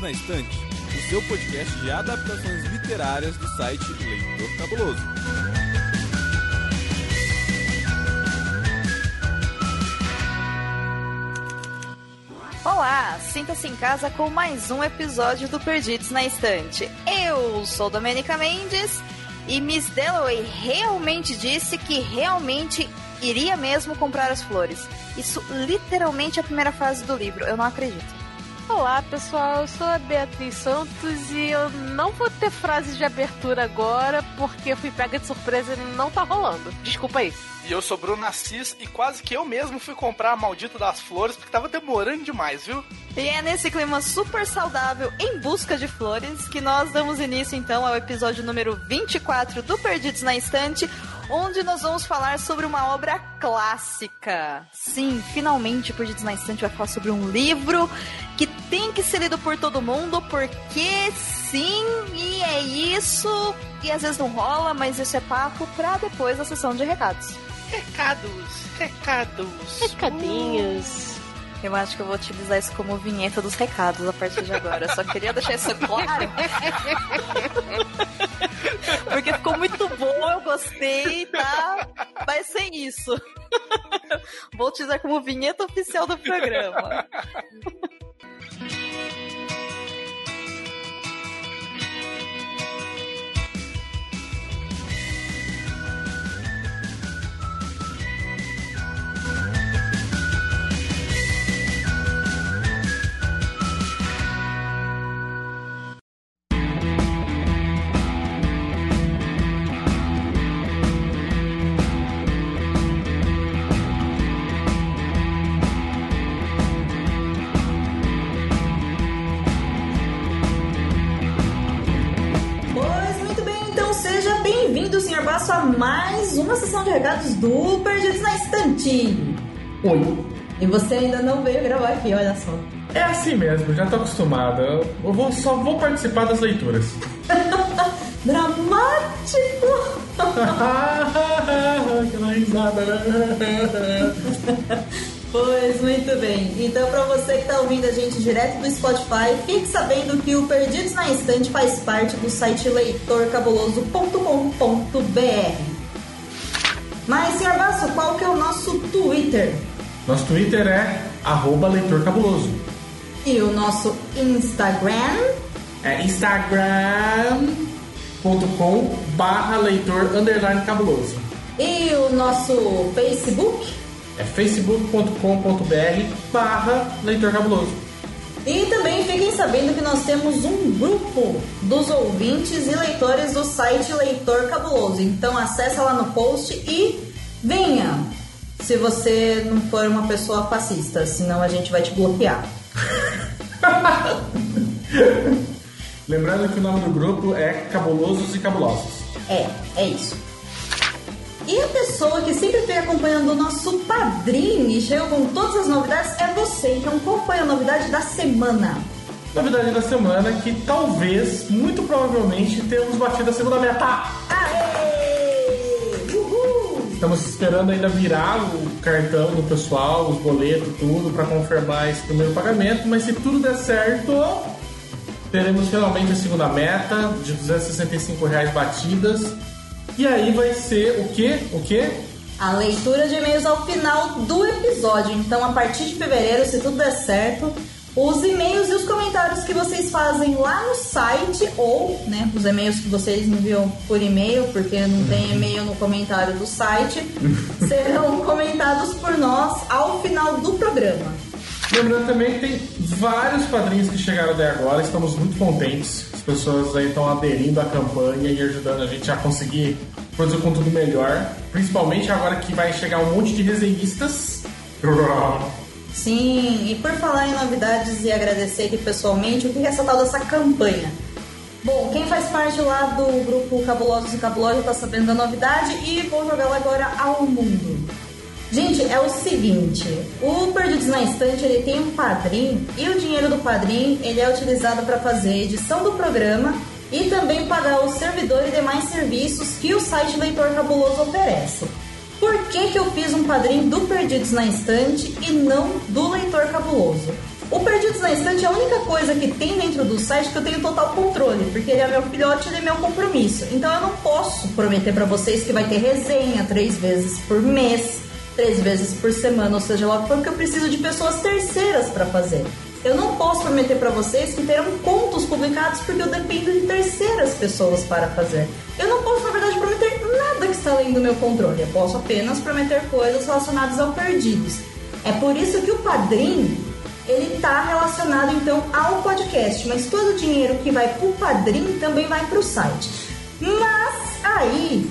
Na Estante, o seu podcast de adaptações literárias do site Leitor Cabuloso. Olá, sinta-se em casa com mais um episódio do Perdidos na Estante. Eu sou Domenica Mendes e Miss Dalloway realmente disse que realmente iria mesmo comprar as flores. Isso literalmente é a primeira frase do livro, eu não acredito. Olá pessoal, eu sou a Beatriz Santos e eu não vou ter frases de abertura agora porque eu fui pega de surpresa e não tá rolando. Desculpa aí. E eu sou Bruno Assis e quase que eu mesmo fui comprar a maldita das flores porque tava demorando demais, viu? E é nesse clima super saudável em busca de flores que nós damos início então ao episódio número 24 do Perdidos na Estante, onde nós vamos falar sobre uma obra clássica. Sim, finalmente o Perdidos na Estante vai falar sobre um livro que tem que ser lido por todo mundo, porque sim, e é isso. E às vezes não rola, mas isso é papo pra depois da sessão de recados. Recados, recados. Recadinhos. Eu acho que eu vou utilizar isso como vinheta dos recados a partir de agora. Só queria deixar isso claro. Porque ficou muito bom, eu gostei, tá? Vai ser isso. Vou utilizar como vinheta oficial do programa. Do Perdidos na Estante. Oi. E você ainda não veio gravar aqui, olha só. É assim mesmo, já tô acostumada. Eu vou, só vou participar das leituras. Dramático! Aquela risada. Pois muito bem. Então, para você que tá ouvindo a gente direto do Spotify, fique sabendo que o Perdidos na Estante faz parte do site leitorcabuloso.com.br. Mas, Sr. Basso, qual que é o nosso Twitter? Nosso Twitter é arroba leitor cabuloso. E o nosso Instagram? É instagram.com barra leitor underline cabuloso. E o nosso Facebook? É facebook.com.br barra leitor cabuloso. E também fiquem sabendo que nós temos um grupo dos ouvintes e leitores do site Leitor Cabuloso. Então acessa lá no post e venha! Se você não for uma pessoa fascista, senão a gente vai te bloquear. Lembrando que o nome do grupo é Cabulosos e Cabulosos. É, é isso. E a pessoa que sempre vem acompanhando o nosso padrinho e chega com todas as novidades é você. Então qual foi a novidade da semana? Novidade da semana é que talvez, muito provavelmente, temos batido a segunda meta. Aê! Uhul! Estamos esperando ainda virar o cartão do pessoal, os boletos, tudo, para confirmar esse primeiro pagamento. Mas se tudo der certo, teremos finalmente a segunda meta de 265 reais batidas. E aí vai ser o quê? O quê? A leitura de e-mails ao final do episódio. Então, a partir de fevereiro, se tudo der certo, os e-mails e os comentários que vocês fazem lá no site ou, né, os e-mails que vocês enviam por e-mail, porque não tem e-mail no comentário do site, serão comentados por nós ao final do programa. Lembrando também que tem vários padrinhos que chegaram até agora, estamos muito contentes. As pessoas aí estão aderindo à campanha e ajudando a gente a conseguir produzir conteúdo melhor. Principalmente agora que vai chegar um monte de resenhistas. Sim, e por falar em novidades e agradecer aqui pessoalmente, o que é essa tal dessa campanha? Bom, quem faz parte lá do grupo Cabulosos e Cabulosas tá sabendo da novidade e vou jogá-la agora ao mundo. Gente, é o seguinte, o Perdidos na Estante ele tem um padrinho e o dinheiro do padrinho ele é utilizado para fazer a edição do programa e também pagar o servidor e demais serviços que o site Leitor Cabuloso oferece. Por que, que eu fiz um padrinho do Perdidos na Estante e não do Leitor Cabuloso? O Perdidos na Estante é a única coisa que tem dentro do site que eu tenho total controle, porque ele é meu filhote, ele é meu compromisso. Então eu não posso prometer para vocês que vai ter resenha três vezes por mês, três vezes por semana, ou seja lá porque eu preciso de pessoas terceiras para fazer. Eu não posso prometer para vocês que terão contos publicados porque eu dependo de terceiras pessoas para fazer. Eu não posso, na verdade, prometer nada que está além do meu controle. Eu posso apenas prometer coisas relacionadas ao perdidos. É por isso que o padrinho ele está relacionado então ao podcast, mas todo o dinheiro que vai para o padrinho também vai para o site. Mas aí,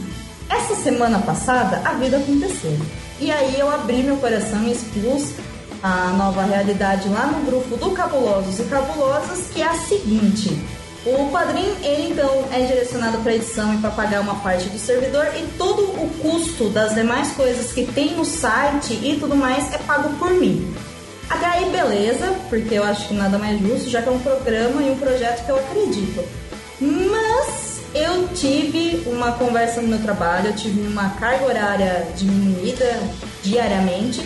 essa semana passada, a vida aconteceu. E aí eu abri meu coração e expus a nova realidade lá no grupo do Cabulosos e Cabulosas, que é a seguinte. O padrinho, ele então é direcionado para edição e para pagar uma parte do servidor e todo o custo das demais coisas que tem no site e tudo mais é pago por mim. Até aí, beleza, porque eu acho que nada mais justo, já que é um programa e um projeto que eu acredito. Mas eu tive uma conversa no meu trabalho, eu tive uma carga horária diminuída diariamente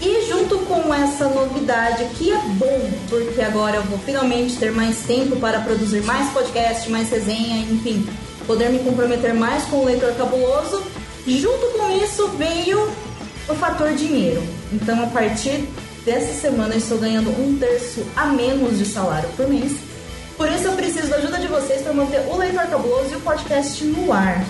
e junto com essa novidade, que é bom, porque agora eu vou finalmente ter mais tempo para produzir mais podcast, mais resenha, enfim, poder me comprometer mais com o leitor cabuloso, junto com isso veio o fator dinheiro. Então, a partir dessa semana, eu estou ganhando um terço a menos de salário por mês. Por isso, eu preciso da ajuda de vocês para manter o leitor cabuloso e o podcast no ar.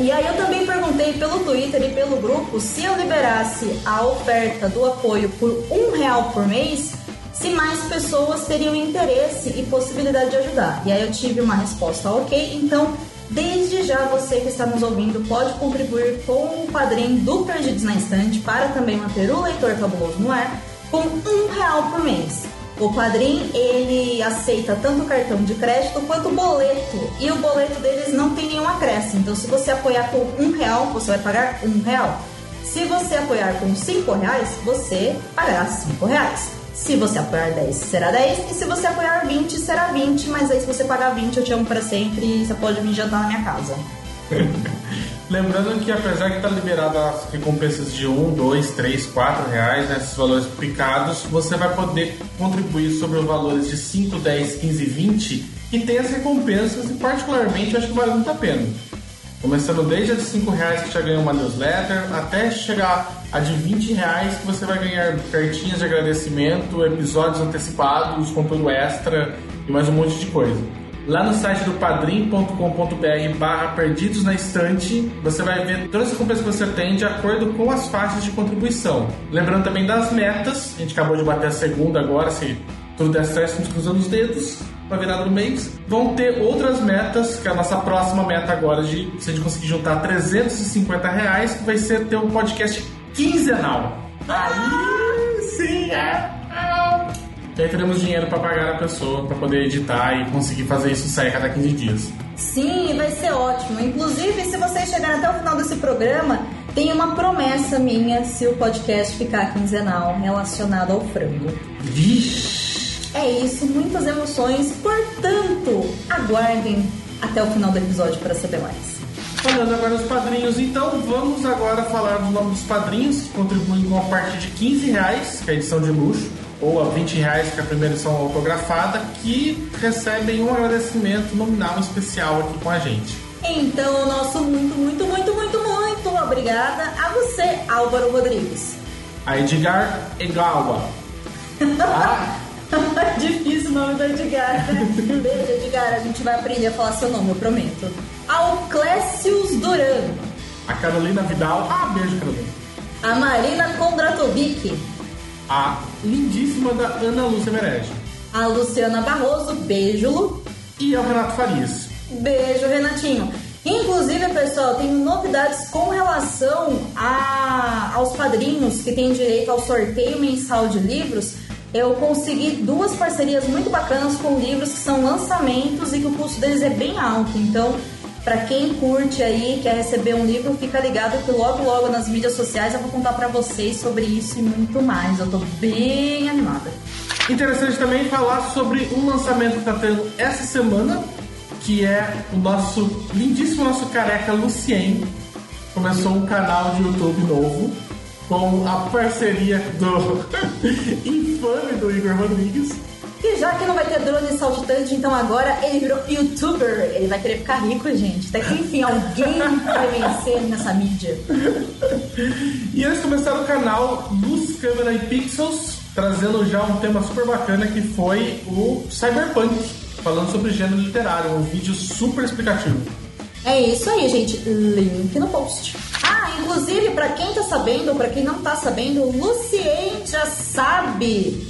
E aí eu também perguntei pelo Twitter e pelo grupo se eu liberasse a oferta do apoio por um real por mês, se mais pessoas teriam interesse e possibilidade de ajudar. E aí eu tive uma resposta ok, então desde já você que está nos ouvindo pode contribuir com o padrinho do Perdidos na Estante para também manter o leitor cabuloso no ar com um real por mês. O Padrim, ele aceita tanto cartão de crédito quanto boleto. E o boleto deles não tem nenhum acréscimo. Então, se você apoiar com um real, você vai pagar um real. Se você apoiar com cinco reais, você pagará cinco reais. Se você apoiar 10, será 10. E se você apoiar 20, será 20. Mas aí, se você pagar 20, eu te amo para sempre e você pode vir jantar na minha casa. Lembrando que apesar de estar liberada as recompensas de 1, 2, 3, 4 reais, né, esses valores picados, você vai poder contribuir sobre os valores de 5, 10, 15 20 e tem as recompensas e particularmente acho que vale muito a pena. Começando desde a de 5 reais que já ganhou uma newsletter, até chegar a de 20 reais que você vai ganhar cartinhas de agradecimento, episódios antecipados, conteúdo extra e mais um monte de coisa. Lá no site do padrim.com.br barra perdidos na estante, você vai ver todas as recompensas que você tem de acordo com as faixas de contribuição. Lembrando também das metas, a gente acabou de bater a segunda agora, se tudo der certo, estamos cruzando os dedos para virada do mês. Vão ter outras metas, que é a nossa próxima meta agora, de se a gente conseguir juntar 350 reais, vai ser ter um podcast quinzenal. Aí sim, é! E aí teremos dinheiro para pagar a pessoa para poder editar e conseguir fazer isso sair a cada 15 dias. Sim, vai ser ótimo. Inclusive, se vocês chegarem até o final desse programa, tem uma promessa minha se o podcast ficar quinzenal relacionado ao frango. Vixe! É isso, muitas emoções. Portanto, aguardem até o final do episódio para saber mais. Falando agora dos padrinhos, então vamos agora falar do nome dos padrinhos que contribuem com a partir de 15 reais, que é a edição de luxo ou a 20 reais, que é a primeira edição autografada, que recebem um agradecimento nominal especial aqui com a gente. Então, nosso muito, muito, muito, muito, muito obrigada a você, Álvaro Rodrigues. A Edgar Egawa. Ah. Difícil o nome do Edgar, né? Beijo, Edgar. A gente vai aprender a falar seu nome, eu prometo. Ao Clécius Duran. A Carolina Vidal. Ah, beijo, Carolina. A Marina Kondratovic a lindíssima da Ana Lúcia Merege. A Luciana Barroso, beijo, Lu. E ao Renato Farias. Beijo, Renatinho. Inclusive, pessoal, tenho novidades com relação a, aos padrinhos que têm direito ao sorteio mensal de livros. Eu consegui duas parcerias muito bacanas com livros que são lançamentos e que o custo deles é bem alto. Então, para quem curte aí, quer receber um livro, fica ligado que logo logo nas mídias sociais eu vou contar para vocês sobre isso e muito mais. Eu tô bem animada. Interessante também falar sobre um lançamento que tá tendo essa semana, que é o nosso lindíssimo nosso careca Lucien. Começou um canal de YouTube novo com a parceria do infame do Igor Rodrigues. E já que não vai ter drone saltitante, então agora ele virou youtuber. Ele vai querer ficar rico, gente. Até que enfim, alguém vai vencer nessa mídia. E eles começaram o canal Luz, Câmera e Pixels, trazendo já um tema super bacana que foi o Cyberpunk, falando sobre gênero literário, um vídeo super explicativo. É isso aí, gente. Link no post. Ah, inclusive, pra quem tá sabendo ou pra quem não tá sabendo, Lucien já sabe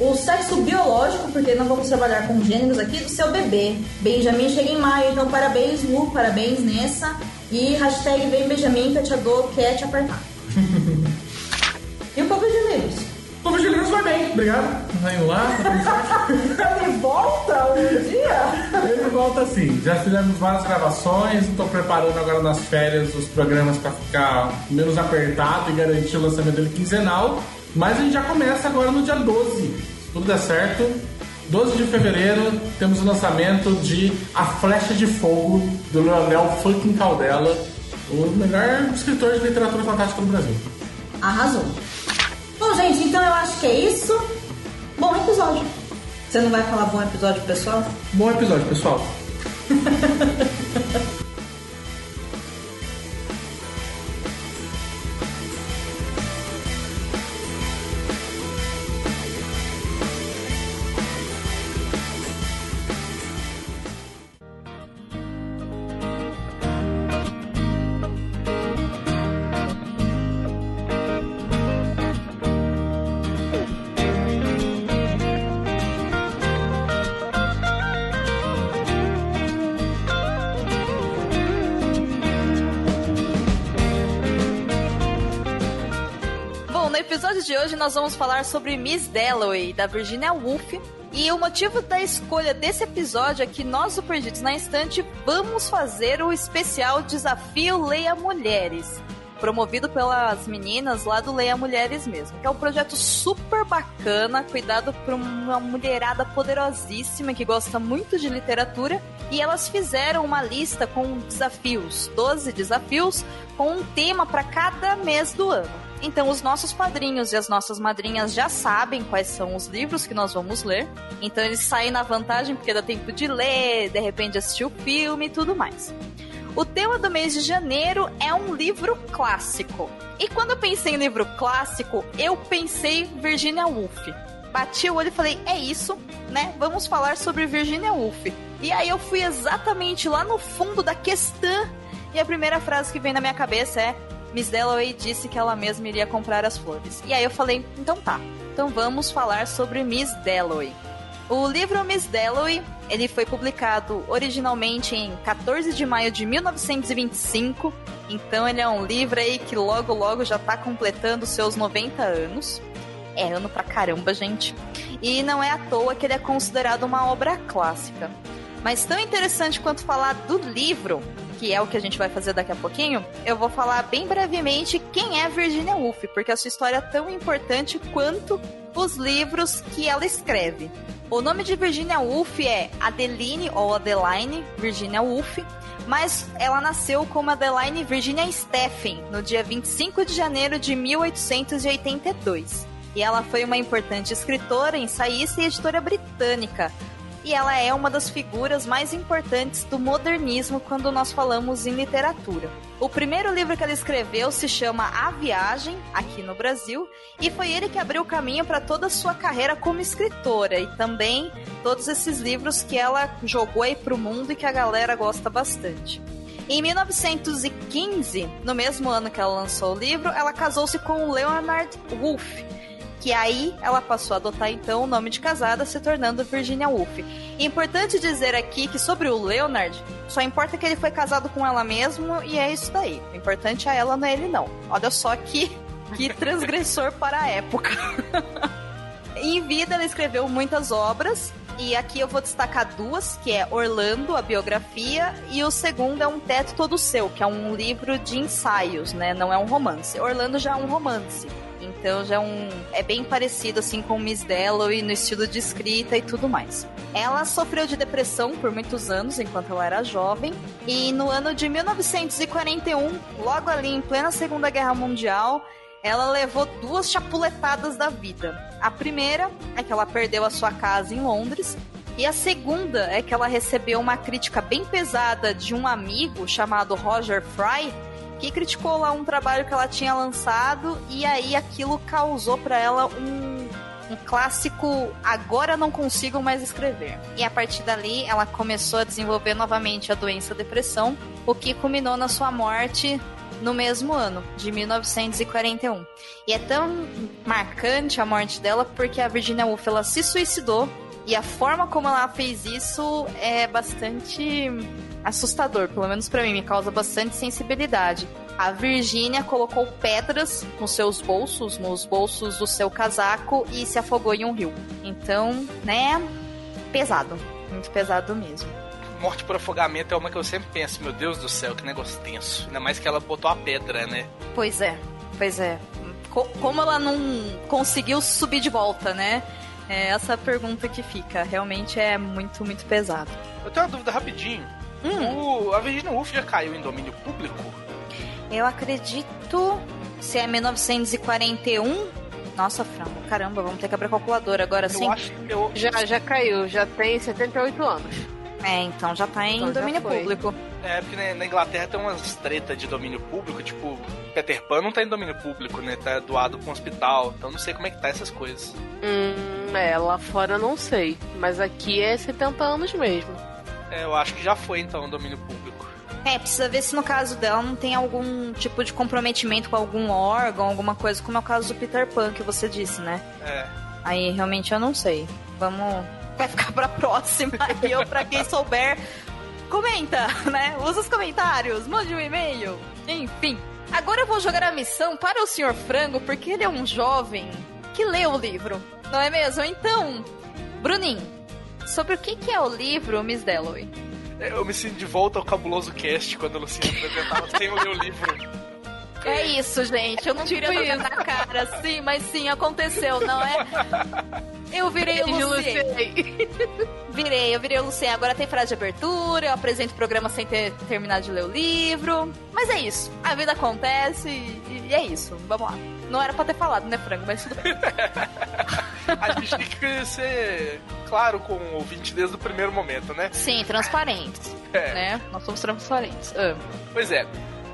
o sexo biológico, porque não vamos trabalhar com gêneros aqui, do seu bebê. Benjamin chega em maio, então parabéns, Lu, parabéns nessa. E hashtag vem Benjamin, que eu te dou, quer te apertar. e o povo de livros? O povo de livros vai bem, obrigado. Vai indo lá, tá Ele volta um dia? Ele volta sim. Já fizemos várias gravações, estou preparando agora nas férias os programas para ficar menos apertado e garantir o lançamento dele quinzenal. Mas a gente já começa agora no dia 12. Se tudo der certo. 12 de fevereiro temos o lançamento de A Flecha de Fogo do Leonel Fucking Caldela, o melhor escritor de literatura fantástica do Brasil. Arrasou. Bom, gente, então eu acho que é isso. Bom episódio. Você não vai falar bom episódio, pessoal? Bom episódio, pessoal. nós vamos falar sobre Miss Dalloway, da Virginia Woolf. E o motivo da escolha desse episódio é que nós, do Perdidos na Estante, vamos fazer o especial Desafio Leia Mulheres. Promovido pelas meninas lá do Leia Mulheres mesmo. Que é um projeto super bacana, cuidado por uma mulherada poderosíssima que gosta muito de literatura. E elas fizeram uma lista com desafios, 12 desafios, com um tema para cada mês do ano. Então, os nossos padrinhos e as nossas madrinhas já sabem quais são os livros que nós vamos ler. Então, eles saem na vantagem porque dá tempo de ler, de repente assistir o filme e tudo mais. O tema do mês de janeiro é um livro clássico. E quando eu pensei em livro clássico, eu pensei Virginia Woolf. Bati o olho e falei, é isso, né? Vamos falar sobre Virginia Woolf. E aí eu fui exatamente lá no fundo da questão. E a primeira frase que vem na minha cabeça é: Miss Dalloway disse que ela mesma iria comprar as flores. E aí eu falei, então tá. Então vamos falar sobre Miss Dalloway. O livro Miss Dalloway, ele foi publicado originalmente em 14 de maio de 1925. Então ele é um livro aí que logo logo já tá completando seus 90 anos. É ano pra caramba, gente. E não é à toa que ele é considerado uma obra clássica. Mas tão interessante quanto falar do livro, que é o que a gente vai fazer daqui a pouquinho, eu vou falar bem brevemente quem é Virginia Woolf, porque a sua história é tão importante quanto os livros que ela escreve. O nome de Virginia Woolf é Adeline ou Adeline Virginia Woolf, mas ela nasceu como Adeline Virginia Stephen no dia 25 de janeiro de 1882. E ela foi uma importante escritora, ensaísta e editora britânica, e ela é uma das figuras mais importantes do modernismo quando nós falamos em literatura. O primeiro livro que ela escreveu se chama A Viagem, aqui no Brasil, e foi ele que abriu o caminho para toda a sua carreira como escritora e também todos esses livros que ela jogou aí para o mundo e que a galera gosta bastante. Em 1915, no mesmo ano que ela lançou o livro, ela casou-se com Leonard Woolf, que aí ela passou a adotar então o nome de casada, se tornando Virginia Woolf. E importante dizer aqui que sobre o Leonard, só importa que ele foi casado com ela mesmo e é isso daí. O importante é ela, não é ele não. Olha só que, que transgressor para a época. em vida ela escreveu muitas obras, e aqui eu vou destacar duas, que é Orlando, a biografia, e o segundo é Um Teto Todo Seu, que é um livro de ensaios, né? Não é um romance. Orlando já é um romance. Então já é um. É bem parecido assim com Miss Dalloway no estilo de escrita e tudo mais. Ela sofreu de depressão por muitos anos enquanto ela era jovem. E no ano de 1941, logo ali em plena Segunda Guerra Mundial, ela levou duas chapuletadas da vida. A primeira é que ela perdeu a sua casa em Londres. E a segunda é que ela recebeu uma crítica bem pesada de um amigo chamado Roger Fry, que criticou lá um trabalho que ela tinha lançado e aí aquilo causou para ela um, um clássico agora não consigo mais escrever. E a partir dali ela começou a desenvolver novamente a doença depressão, o que culminou na sua morte no mesmo ano, de 1941. E é tão marcante a morte dela porque a Virginia Woolf ela se suicidou e a forma como ela fez isso é bastante assustador, pelo menos para mim, me causa bastante sensibilidade. A Virginia colocou pedras nos seus bolsos, nos bolsos do seu casaco e se afogou em um rio. Então, né, pesado, muito pesado mesmo morte por afogamento é uma que eu sempre penso, meu Deus do céu, que negócio tenso. Ainda mais que ela botou a pedra, né? Pois é, pois é. Como ela não conseguiu subir de volta, né? É essa pergunta que fica. Realmente é muito, muito pesado. Eu tenho uma dúvida rapidinho. Hum. O, a Virginia Woolf já caiu em domínio público? Eu acredito. Se é 1941, nossa, frango, caramba, vamos ter que abrir a calculadora agora sim. Eu acho que eu... Já, já caiu, já tem 78 anos. É, então já tá em então domínio público. É, porque na Inglaterra tem umas treta de domínio público, tipo, Peter Pan não tá em domínio público, né? Tá doado pra um hospital, então não sei como é que tá essas coisas. Hum, é, lá fora não sei, mas aqui é 70 anos mesmo. É, eu acho que já foi então domínio público. É, precisa ver se no caso dela não tem algum tipo de comprometimento com algum órgão, alguma coisa, como é o caso do Peter Pan que você disse, né? É. Aí realmente eu não sei. Vamos vai ficar pra próxima. e eu, pra quem souber, comenta, né? Usa os comentários, mande um e-mail. Enfim. Agora eu vou jogar a missão para o Sr. Frango, porque ele é um jovem que lê o livro, não é mesmo? Então, Bruninho, sobre o que, que é o livro Miss Dalloway? Eu me sinto de volta ao cabuloso cast quando a Luciana apresentava sem ler o livro. É isso, gente. Eu não queria tipo jogar na cara, sim, mas sim, aconteceu, não é? Eu virei o Lucier. Virei, eu virei o Lucier. Agora tem frase de abertura, eu apresento o programa sem ter terminado de ler o livro. Mas é isso. A vida acontece e, e é isso. Vamos lá. Não era pra ter falado, né, Frango? Mas tudo bem. A gente tem que ser claro com o ouvinte desde o primeiro momento, né? Sim, transparentes. É. Né? Nós somos transparentes. Ah. Pois é.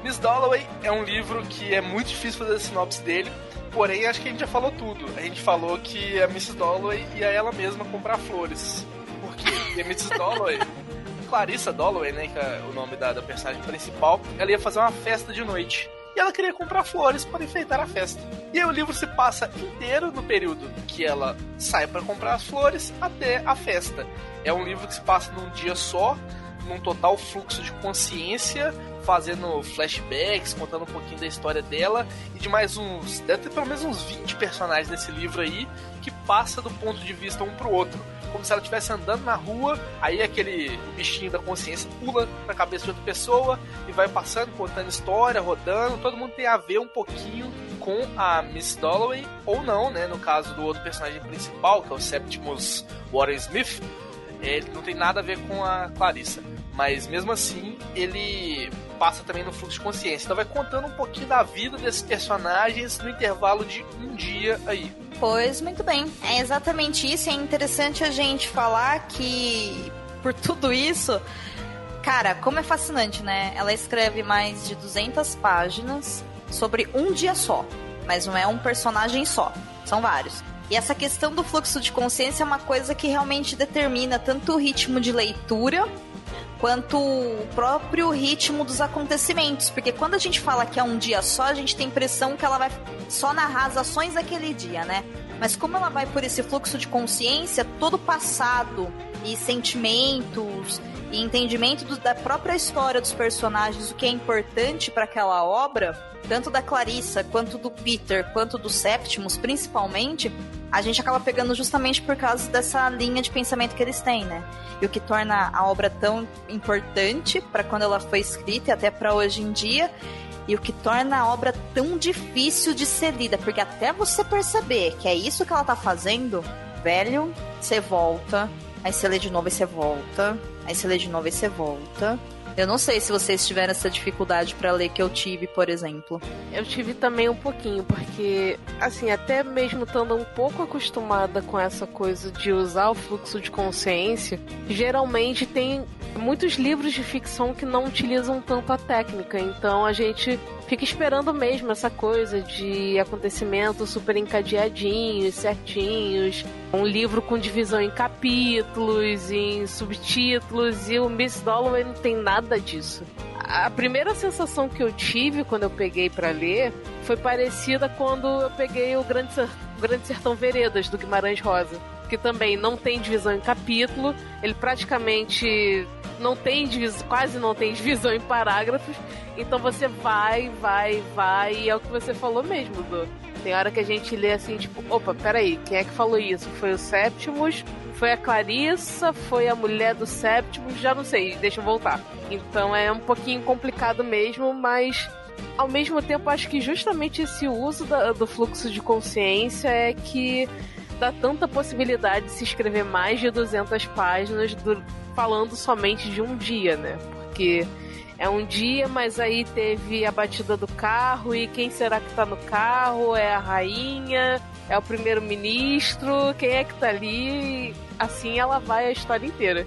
Miss Dalloway é um livro que é muito difícil fazer a sinopse dele, porém acho que a gente já falou tudo. A gente falou que a Mrs. Dalloway ia ela mesma comprar flores. Porque a Mrs. Dalloway, Clarissa Dalloway, né, que é o nome da, da personagem principal, ela ia fazer uma festa de noite e ela queria comprar flores para enfeitar a festa. E aí o livro se passa inteiro no período que ela sai para comprar as flores até a festa. É um livro que se passa num dia só, num total fluxo de consciência, fazendo flashbacks, contando um pouquinho da história dela e de mais uns. Deve ter pelo menos uns 20 personagens nesse livro aí que passa do ponto de vista um pro outro. Como se ela estivesse andando na rua, aí aquele bichinho da consciência pula na cabeça de outra pessoa e vai passando, contando história, rodando. Todo mundo tem a ver um pouquinho com a Miss Dalloway, ou não, né? No caso do outro personagem principal, que é o Septimus Warren Smith, ele não tem nada a ver com a Clarissa. Mas mesmo assim, ele passa também no fluxo de consciência. Então vai contando um pouquinho da vida desses personagens no intervalo de um dia aí. Pois, muito bem. É exatamente isso. É interessante a gente falar que, por tudo isso, cara, como é fascinante, né? Ela escreve mais de 200 páginas sobre um dia só. Mas não é um personagem só, são vários. E essa questão do fluxo de consciência é uma coisa que realmente determina tanto o ritmo de leitura quanto o próprio ritmo dos acontecimentos. Porque quando a gente fala que é um dia só, a gente tem a impressão que ela vai só narrar as ações daquele dia, né? Mas como ela vai por esse fluxo de consciência, todo passado e sentimentos e entendimento do, da própria história dos personagens, o que é importante para aquela obra, tanto da Clarissa, quanto do Peter, quanto do Septimus, principalmente, a gente acaba pegando justamente por causa dessa linha de pensamento que eles têm, né? E o que torna a obra tão importante para quando ela foi escrita e até para hoje em dia, e o que torna a obra tão difícil de ser lida, porque até você perceber que é isso que ela tá fazendo, velho, você volta, aí você lê de novo e você volta, aí você lê de novo e você volta. Eu não sei se vocês tiveram essa dificuldade para ler que eu tive, por exemplo. Eu tive também um pouquinho, porque, assim, até mesmo estando um pouco acostumada com essa coisa de usar o fluxo de consciência, geralmente tem muitos livros de ficção que não utilizam tanto a técnica, então a gente fica esperando mesmo essa coisa de acontecimentos super encadeadinhos, certinhos, um livro com divisão em capítulos, em subtítulos, e o Miss Dalloway não tem nada disso. A primeira sensação que eu tive quando eu peguei para ler foi parecida quando eu peguei o Grande, Grande Sertão Veredas, do Guimarães Rosa que também não tem divisão em capítulo, ele praticamente não tem quase não tem divisão em parágrafos, então você vai, vai, vai, e é o que você falou mesmo, do. Tem hora que a gente lê assim, tipo, opa, peraí, quem é que falou isso? Foi o Septimus? Foi a Clarissa? Foi a mulher do Septimus? Já não sei, deixa eu voltar. Então é um pouquinho complicado mesmo, mas ao mesmo tempo acho que justamente esse uso da, do fluxo de consciência é que dá tanta possibilidade de se escrever mais de 200 páginas do, falando somente de um dia, né? Porque é um dia, mas aí teve a batida do carro e quem será que tá no carro? É a rainha? É o primeiro-ministro? Quem é que tá ali? Assim ela vai a história inteira.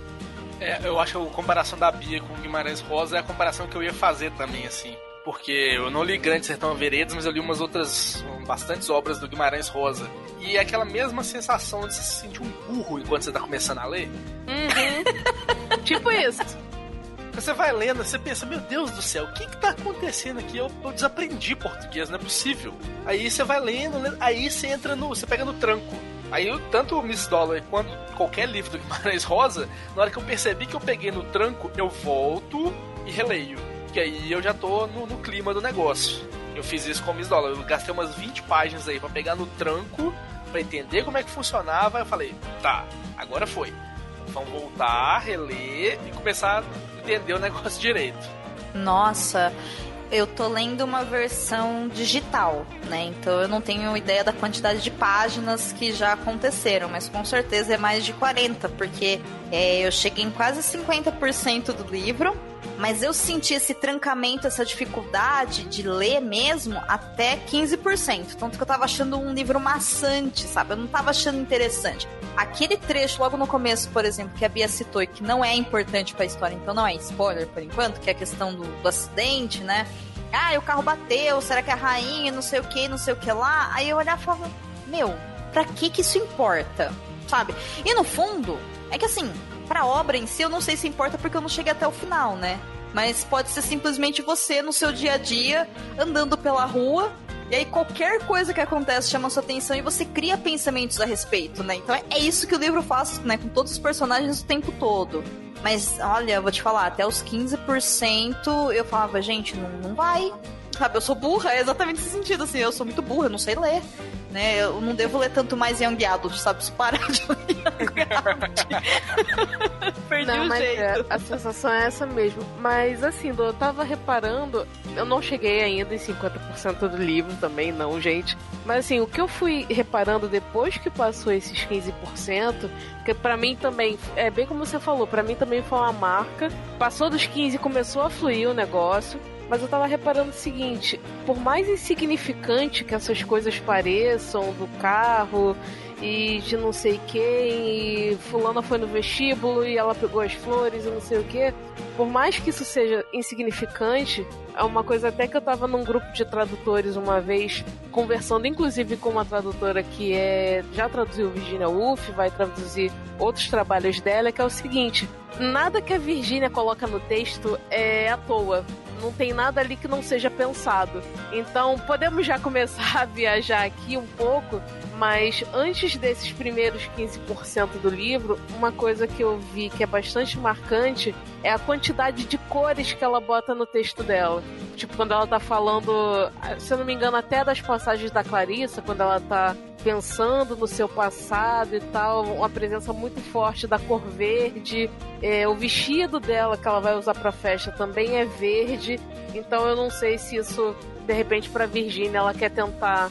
É, eu acho que a comparação da Bia com Guimarães Rosa é a comparação que eu ia fazer também, assim. Porque eu não li Grande Sertão Veredas, mas eu li umas outras, bastantes obras do Guimarães Rosa. E é aquela mesma sensação de se sentir um burro enquanto você tá começando a ler. Uhum. tipo isso. Você vai lendo, você pensa, meu Deus do céu, o que que tá acontecendo aqui? Eu, eu desaprendi português, não é possível. Aí você vai lendo, lendo, aí você entra no. você pega no tranco. Aí tanto o Miss Dollar quanto qualquer livro do Guimarães Rosa, na hora que eu percebi que eu peguei no tranco, eu volto e releio. Que aí eu já tô no, no clima do negócio. Eu fiz isso com o Miss Dollar. Eu gastei umas 20 páginas aí para pegar no tranco, para entender como é que funcionava. Eu falei, tá, agora foi. Vamos voltar, reler e começar entender o negócio direito. Nossa, eu tô lendo uma versão digital, né? Então eu não tenho ideia da quantidade de páginas que já aconteceram, mas com certeza é mais de 40, porque é, eu cheguei em quase 50% do livro mas eu senti esse trancamento, essa dificuldade de ler mesmo até 15%. Tanto que eu tava achando um livro maçante, sabe? Eu não tava achando interessante. Aquele trecho logo no começo, por exemplo, que a Bia citou e que não é importante para a história, então não é spoiler por enquanto, que é a questão do, do acidente, né? Ah, o carro bateu, será que é a rainha, não sei o que, não sei o que lá. Aí eu olhava e falava, meu, pra que que isso importa? Sabe? E no fundo, é que assim, pra obra em si, eu não sei se importa porque eu não cheguei até o final, né? Mas pode ser simplesmente você no seu dia a dia, andando pela rua, e aí qualquer coisa que acontece chama sua atenção e você cria pensamentos a respeito, né? Então é isso que o livro faz, né, com todos os personagens o tempo todo. Mas olha, eu vou te falar, até os 15% eu falava, gente, não, não vai. Sabe, eu sou burra, é exatamente esse sentido, assim, eu sou muito burra, eu não sei ler né? Eu não devo ler tanto mais Young Adult, sabe? Se parar de ler. Perdi não, o jeito. É, a sensação é essa mesmo. Mas assim, eu tava reparando, eu não cheguei ainda em 50% do livro também, não, gente. Mas assim, o que eu fui reparando depois que passou esses 15%, que para mim também, é bem como você falou, para mim também foi uma marca. Passou dos 15 começou a fluir o negócio. Mas eu tava reparando o seguinte: por mais insignificante que essas coisas pareçam do carro e de não sei quem, e fulana foi no vestíbulo e ela pegou as flores e não sei o que, por mais que isso seja insignificante, é uma coisa até que eu tava num grupo de tradutores uma vez, conversando inclusive com uma tradutora que é já traduziu Virginia Woolf, vai traduzir outros trabalhos dela, que é o seguinte: nada que a Virginia coloca no texto é à toa. Não tem nada ali que não seja pensado. Então, podemos já começar a viajar aqui um pouco, mas antes desses primeiros 15% do livro, uma coisa que eu vi que é bastante marcante é a quantidade de cores que ela bota no texto dela. Tipo, quando ela tá falando, se eu não me engano, até das passagens da Clarissa, quando ela tá pensando no seu passado e tal, uma presença muito forte da cor verde. É, o vestido dela que ela vai usar pra festa também é verde. Então eu não sei se isso, de repente, pra Virginia ela quer tentar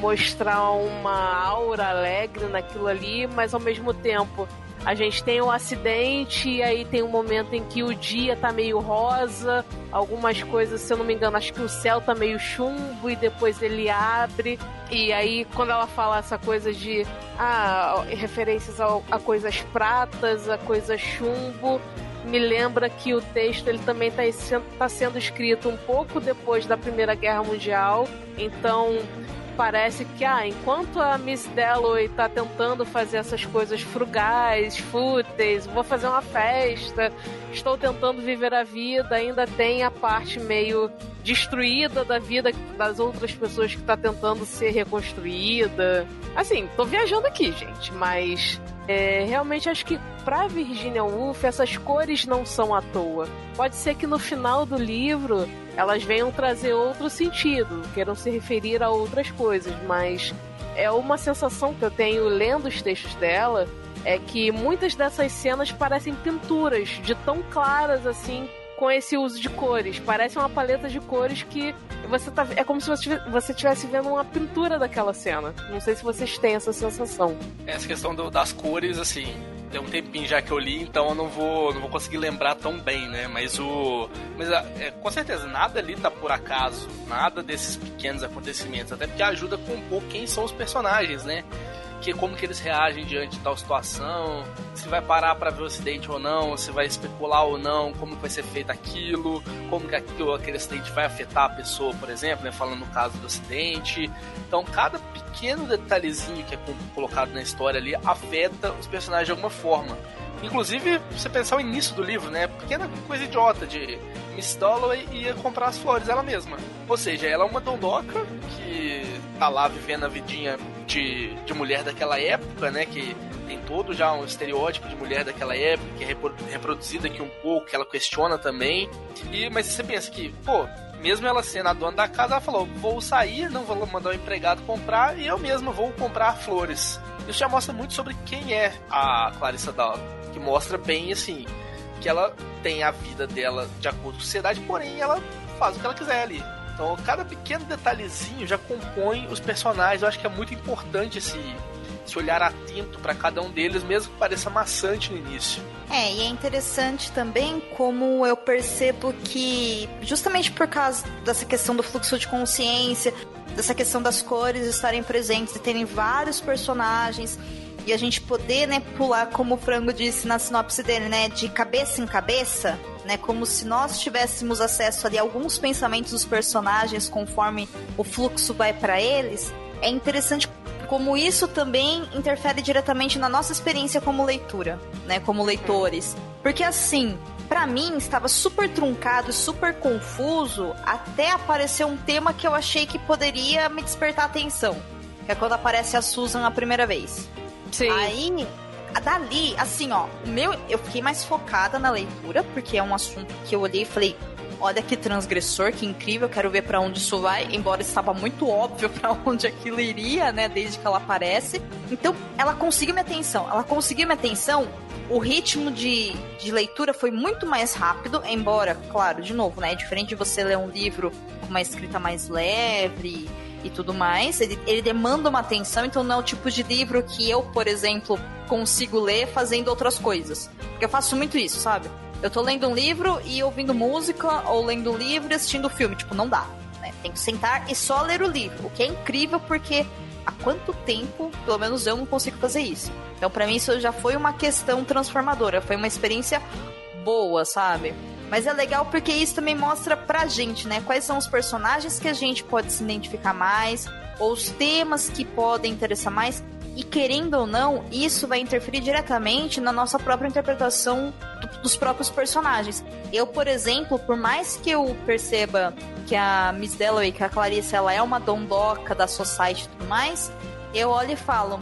mostrar uma aura alegre naquilo ali, mas ao mesmo tempo a gente tem um acidente e aí tem um momento em que o dia tá meio rosa, algumas coisas, se eu não me engano, acho que o céu tá meio chumbo e depois ele abre. E aí, quando ela fala essa coisa de ah, referências a, a coisas pratas, a coisas chumbo, me lembra que o texto ele também está tá sendo escrito um pouco depois da Primeira Guerra Mundial. Então, parece que, ah, enquanto a Miss Dalloway tá tentando fazer essas coisas frugais, fúteis, vou fazer uma festa, estou tentando viver a vida, ainda tem a parte meio destruída da vida das outras pessoas que tá tentando ser reconstruída. Assim, tô viajando aqui, gente, mas é, realmente acho que pra Virginia Woolf essas cores não são à toa. Pode ser que no final do livro elas venham trazer outro sentido, queiram se referir a outras coisas, mas é uma sensação que eu tenho lendo os textos dela é que muitas dessas cenas parecem pinturas de tão claras assim com esse uso de cores. Parece uma paleta de cores que você tá. É como se você estivesse vendo uma pintura daquela cena. Não sei se vocês têm essa sensação. Essa questão do, das cores, assim, tem um tempinho já que eu li, então eu não vou, não vou conseguir lembrar tão bem, né? Mas o. Mas é, com certeza, nada ali tá por acaso. Nada desses pequenos acontecimentos. Até porque ajuda a compor quem são os personagens, né? Que como que eles reagem diante de tal situação, se vai parar para ver o acidente ou não, se vai especular ou não, como vai ser feito aquilo, como que aquilo, aquele acidente vai afetar a pessoa, por exemplo, né, falando no caso do acidente. Então, cada pequeno detalhezinho que é colocado na história ali afeta os personagens de alguma forma. Inclusive, você pensar o início do livro, né? Pequena coisa idiota de Miss Dalloway ia comprar as flores ela mesma. Ou seja, ela é uma dondoca que tá lá vivendo a vidinha de, de mulher daquela época, né? Que tem todo já um estereótipo de mulher daquela época, que é reproduzido aqui um pouco, que ela questiona também. E, mas você pensa que, pô, mesmo ela sendo a dona da casa, ela falou: vou sair, não vou mandar o empregado comprar e eu mesma vou comprar flores. Isso já mostra muito sobre quem é a Clarissa Down, que mostra bem assim que ela tem a vida dela de acordo com a sociedade, porém ela faz o que ela quiser ali. Então, cada pequeno detalhezinho já compõe os personagens. Eu acho que é muito importante esse, esse olhar atento para cada um deles, mesmo que pareça maçante no início. É, e é interessante também como eu percebo que, justamente por causa dessa questão do fluxo de consciência, dessa questão das cores estarem presentes e terem vários personagens, e a gente poder, né, pular, como o Frango disse na sinopse dele, né, de cabeça em cabeça, né? Como se nós tivéssemos acesso ali a alguns pensamentos dos personagens conforme o fluxo vai para eles. É interessante como isso também interfere diretamente na nossa experiência como leitura, né? Como leitores. Porque assim, para mim estava super truncado e super confuso até aparecer um tema que eu achei que poderia me despertar atenção. Que é quando aparece a Susan a primeira vez. Sim. Aí dali, assim, ó, o meu, eu fiquei mais focada na leitura, porque é um assunto que eu olhei e falei, olha que transgressor, que incrível, quero ver para onde isso vai, embora estava muito óbvio para onde aquilo iria, né, desde que ela aparece. Então, ela conseguiu minha atenção. Ela conseguiu minha atenção. O ritmo de, de leitura foi muito mais rápido, embora, claro, de novo, né, é diferente de você ler um livro com uma escrita mais leve e tudo mais. Ele, ele demanda uma atenção, então não é o tipo de livro que eu, por exemplo, consigo ler fazendo outras coisas. Porque eu faço muito isso, sabe? Eu tô lendo um livro e ouvindo música, ou lendo um livro e assistindo filme. Tipo, não dá. Né? Tem que sentar e só ler o livro. O que é incrível porque há quanto tempo, pelo menos eu não consigo fazer isso. Então, para mim, isso já foi uma questão transformadora. Foi uma experiência boa, sabe? Mas é legal porque isso também mostra pra gente, né? Quais são os personagens que a gente pode se identificar mais, ou os temas que podem interessar mais. E querendo ou não, isso vai interferir diretamente na nossa própria interpretação dos próprios personagens. Eu, por exemplo, por mais que eu perceba que a Miss Dalloway, que a Clarice, ela é uma dondoca da society e tudo mais, eu olho e falo,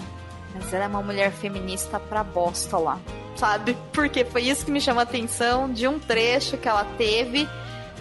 mas ela é uma mulher feminista pra bosta lá sabe? Porque foi isso que me chamou a atenção de um trecho que ela teve,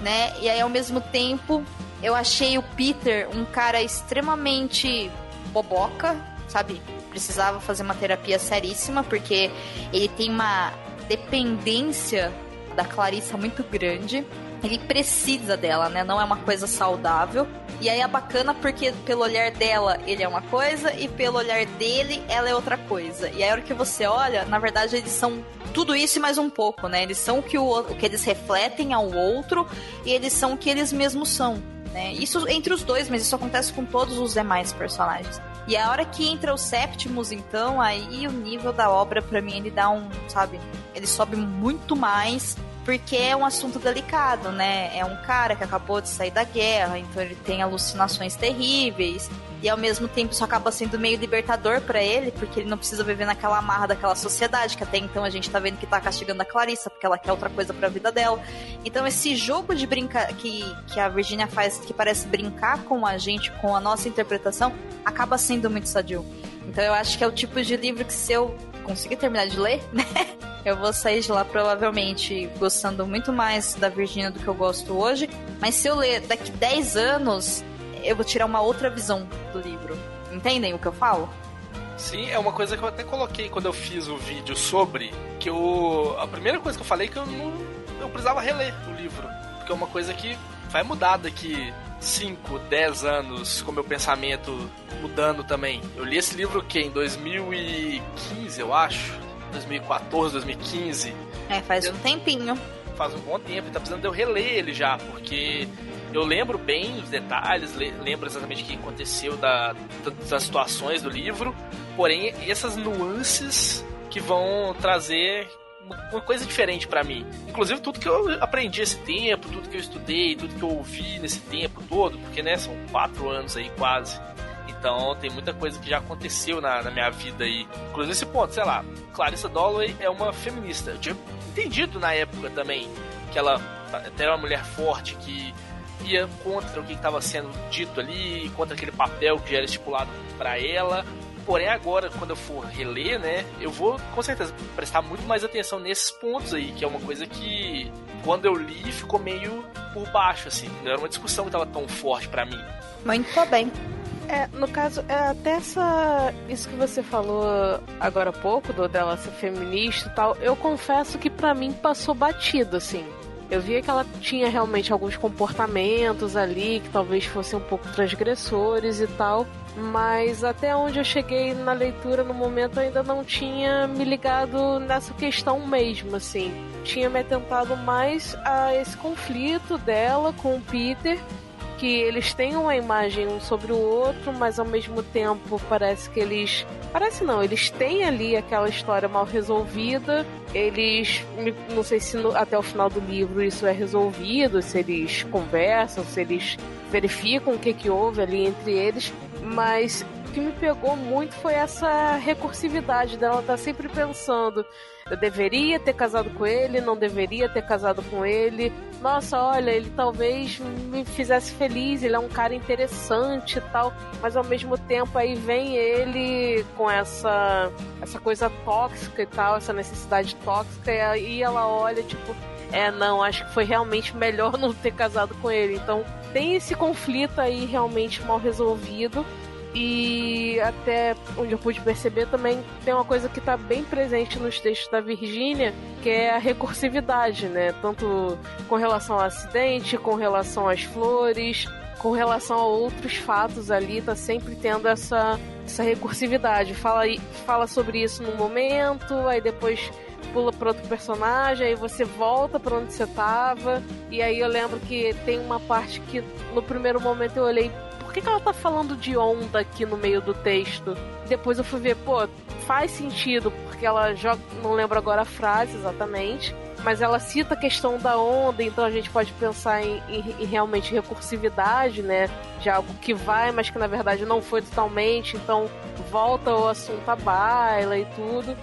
né? E aí ao mesmo tempo eu achei o Peter um cara extremamente boboca, sabe? Precisava fazer uma terapia seríssima porque ele tem uma dependência da Clarissa muito grande. Ele precisa dela, né? Não é uma coisa saudável. E aí é bacana porque pelo olhar dela ele é uma coisa e pelo olhar dele ela é outra coisa. E aí a hora que você olha, na verdade eles são tudo isso e mais um pouco, né? Eles são o que, o, o que eles refletem ao outro e eles são o que eles mesmos são. Né? Isso entre os dois, mas isso acontece com todos os demais personagens. E a hora que entra o Septimus, então, aí o nível da obra, para mim, ele dá um, sabe? Ele sobe muito mais porque é um assunto delicado, né? É um cara que acabou de sair da guerra, então ele tem alucinações terríveis e ao mesmo tempo isso acaba sendo meio libertador para ele, porque ele não precisa viver naquela amarra daquela sociedade que até então a gente tá vendo que tá castigando a Clarissa porque ela quer outra coisa para a vida dela. Então esse jogo de brincar que que a Virginia faz que parece brincar com a gente, com a nossa interpretação, acaba sendo muito sadio. Então eu acho que é o tipo de livro que se eu conseguir terminar de ler, né? Eu vou sair de lá provavelmente gostando muito mais da Virginia do que eu gosto hoje. Mas se eu ler daqui 10 anos, eu vou tirar uma outra visão do livro. Entendem o que eu falo? Sim, é uma coisa que eu até coloquei quando eu fiz o vídeo sobre. Que eu. A primeira coisa que eu falei é que eu não. Eu precisava reler o livro. Porque é uma coisa que vai mudar daqui 5, 10 anos com meu pensamento mudando também. Eu li esse livro que em 2015, eu acho. 2014, 2015. É, faz eu, um tempinho. Faz um bom tempo, tá precisando de eu reler ele já, porque eu lembro bem os detalhes, lembro exatamente o que aconteceu da, das situações do livro, porém essas nuances que vão trazer uma coisa diferente para mim. Inclusive tudo que eu aprendi esse tempo, tudo que eu estudei, tudo que eu ouvi nesse tempo todo, porque né, são quatro anos aí quase. Então tem muita coisa que já aconteceu na, na minha vida aí. Inclusive esse ponto, sei lá, Clarissa Dalloway é uma feminista. Eu tinha entendido na época também que ela era uma mulher forte que ia contra o que estava sendo dito ali, contra aquele papel que já era estipulado para ela. Porém, agora, quando eu for reler, né, eu vou com certeza prestar muito mais atenção nesses pontos aí, que é uma coisa que, quando eu li, ficou meio por baixo, assim. Não era uma discussão que estava tão forte para mim. Muito bem. É, no caso, é até essa. Isso que você falou agora há pouco, do dela ser feminista e tal, eu confesso que para mim passou batido, assim. Eu via que ela tinha realmente alguns comportamentos ali que talvez fossem um pouco transgressores e tal, mas até onde eu cheguei na leitura no momento ainda não tinha me ligado nessa questão mesmo, assim. Tinha me atentado mais a esse conflito dela com o Peter que eles têm uma imagem um sobre o outro, mas ao mesmo tempo parece que eles. Parece não, eles têm ali aquela história mal resolvida. Eles. Não sei se no, até o final do livro isso é resolvido, se eles conversam, se eles verificam o que, que houve ali entre eles. Mas o que me pegou muito foi essa recursividade dela estar tá sempre pensando eu deveria ter casado com ele, não deveria ter casado com ele. Nossa, olha, ele talvez me fizesse feliz, ele é um cara interessante e tal, mas ao mesmo tempo aí vem ele com essa essa coisa tóxica e tal, essa necessidade tóxica e aí ela olha tipo, é, não, acho que foi realmente melhor não ter casado com ele. Então, tem esse conflito aí realmente mal resolvido e até onde eu pude perceber também tem uma coisa que está bem presente nos textos da Virgínia, que é a recursividade, né? Tanto com relação ao acidente, com relação às flores, com relação a outros fatos ali, tá sempre tendo essa, essa recursividade. Fala, fala sobre isso num momento, aí depois pula para outro personagem, aí você volta para onde você tava. E aí eu lembro que tem uma parte que no primeiro momento eu olhei por que, que ela tá falando de onda aqui no meio do texto? Depois eu fui ver, pô, faz sentido, porque ela joga, não lembro agora a frase exatamente, mas ela cita a questão da onda, então a gente pode pensar em, em, em, realmente recursividade, né? De algo que vai, mas que na verdade não foi totalmente, então volta o assunto à baila e tudo.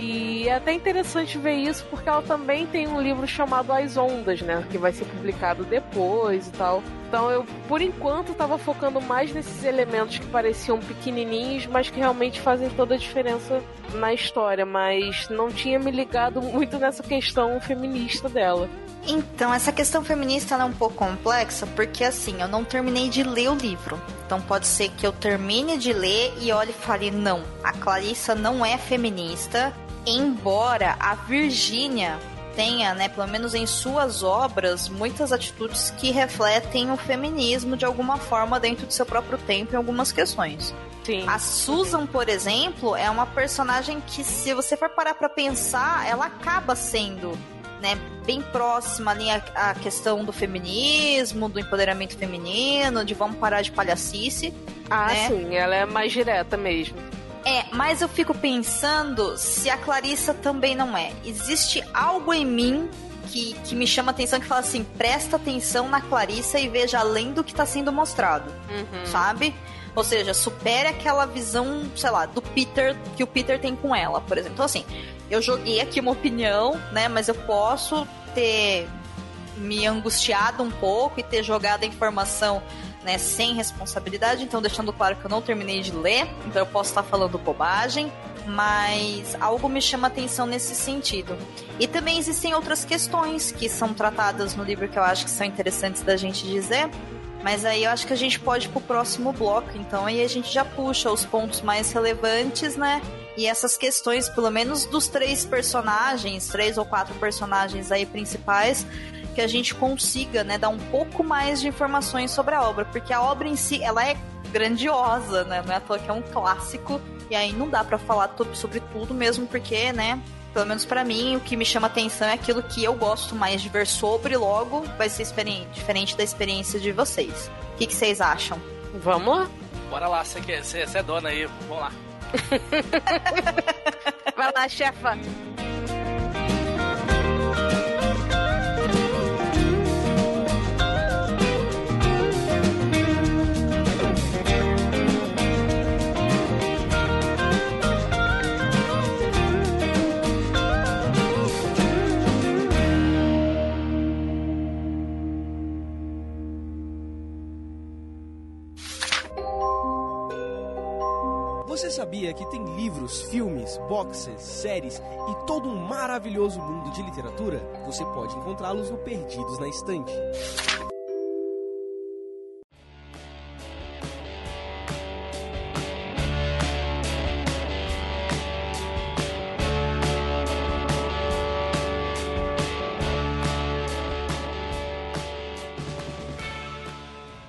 E é até interessante ver isso porque ela também tem um livro chamado As Ondas, né? Que vai ser publicado depois e tal. Então eu, por enquanto, estava focando mais nesses elementos que pareciam pequenininhos, mas que realmente fazem toda a diferença na história. Mas não tinha me ligado muito nessa questão feminista dela. Então, essa questão feminista é um pouco complexa, porque assim, eu não terminei de ler o livro. Então pode ser que eu termine de ler e olhe e fale, não, a Clarissa não é feminista, embora a Virgínia tenha, né, pelo menos em suas obras, muitas atitudes que refletem o feminismo de alguma forma dentro do seu próprio tempo em algumas questões. Sim. A Susan, por exemplo, é uma personagem que, se você for parar pra pensar, ela acaba sendo né, bem próxima ali à, à questão do feminismo, do empoderamento feminino, de vamos parar de palhacice. Ah, né? sim, ela é mais direta mesmo. É, mas eu fico pensando se a Clarissa também não é. Existe algo em mim que, que me chama atenção que fala assim: presta atenção na Clarissa e veja além do que está sendo mostrado, Uhum. sabe? Ou seja, supere aquela visão, sei lá, do Peter que o Peter tem com ela, por exemplo. Então, assim, eu joguei aqui uma opinião, né? Mas eu posso ter me angustiado um pouco e ter jogado a informação né, sem responsabilidade, então deixando claro que eu não terminei de ler, então eu posso estar falando bobagem, mas algo me chama atenção nesse sentido. E também existem outras questões que são tratadas no livro que eu acho que são interessantes da gente dizer, mas aí eu acho que a gente pode ir pro próximo bloco, então aí a gente já puxa os pontos mais relevantes, né? E essas questões, pelo menos dos três personagens, três ou quatro personagens aí principais, que a gente consiga, né, dar um pouco mais de informações sobre a obra, porque a obra em si, ela é grandiosa, né? Não é à toa que é um clássico, e aí não dá pra falar tudo sobre tudo mesmo, porque, né, pelo menos pra mim, o que me chama atenção é aquilo que eu gosto mais de ver sobre, logo vai ser diferente da experiência de vocês. O que, que vocês acham? Vamos lá. Bora lá, você você é dona aí, vamos lá. Vai lá, chefa. Sabia que tem livros, filmes, boxes, séries e todo um maravilhoso mundo de literatura? Você pode encontrá-los no Perdidos na Estante.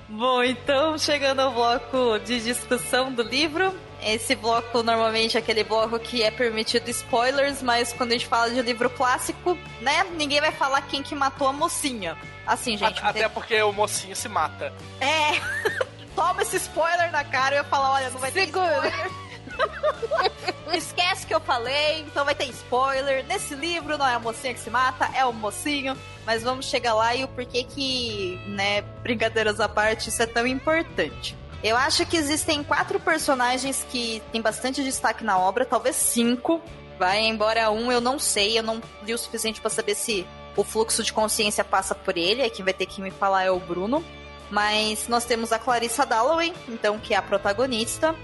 Bom, então chegando ao bloco de discussão do livro. Esse bloco normalmente é aquele bloco que é permitido spoilers, mas quando a gente fala de livro clássico, né? Ninguém vai falar quem que matou a mocinha. Assim, gente. A- Até porque o mocinho se mata. É. Toma esse spoiler na cara e eu falo, olha, não vai ter Segura. spoiler. Esquece que eu falei, então vai ter spoiler. Nesse livro não é a mocinha que se mata, é o mocinho. Mas vamos chegar lá e o porquê que, né, brincadeiras à parte, isso é tão importante. Eu acho que existem quatro personagens que têm bastante destaque na obra, talvez cinco. Vai, embora um eu não sei, eu não li o suficiente pra saber se o fluxo de consciência passa por ele, aí quem vai ter que me falar é o Bruno. Mas nós temos a Clarissa Dalloway, então, que é a protagonista,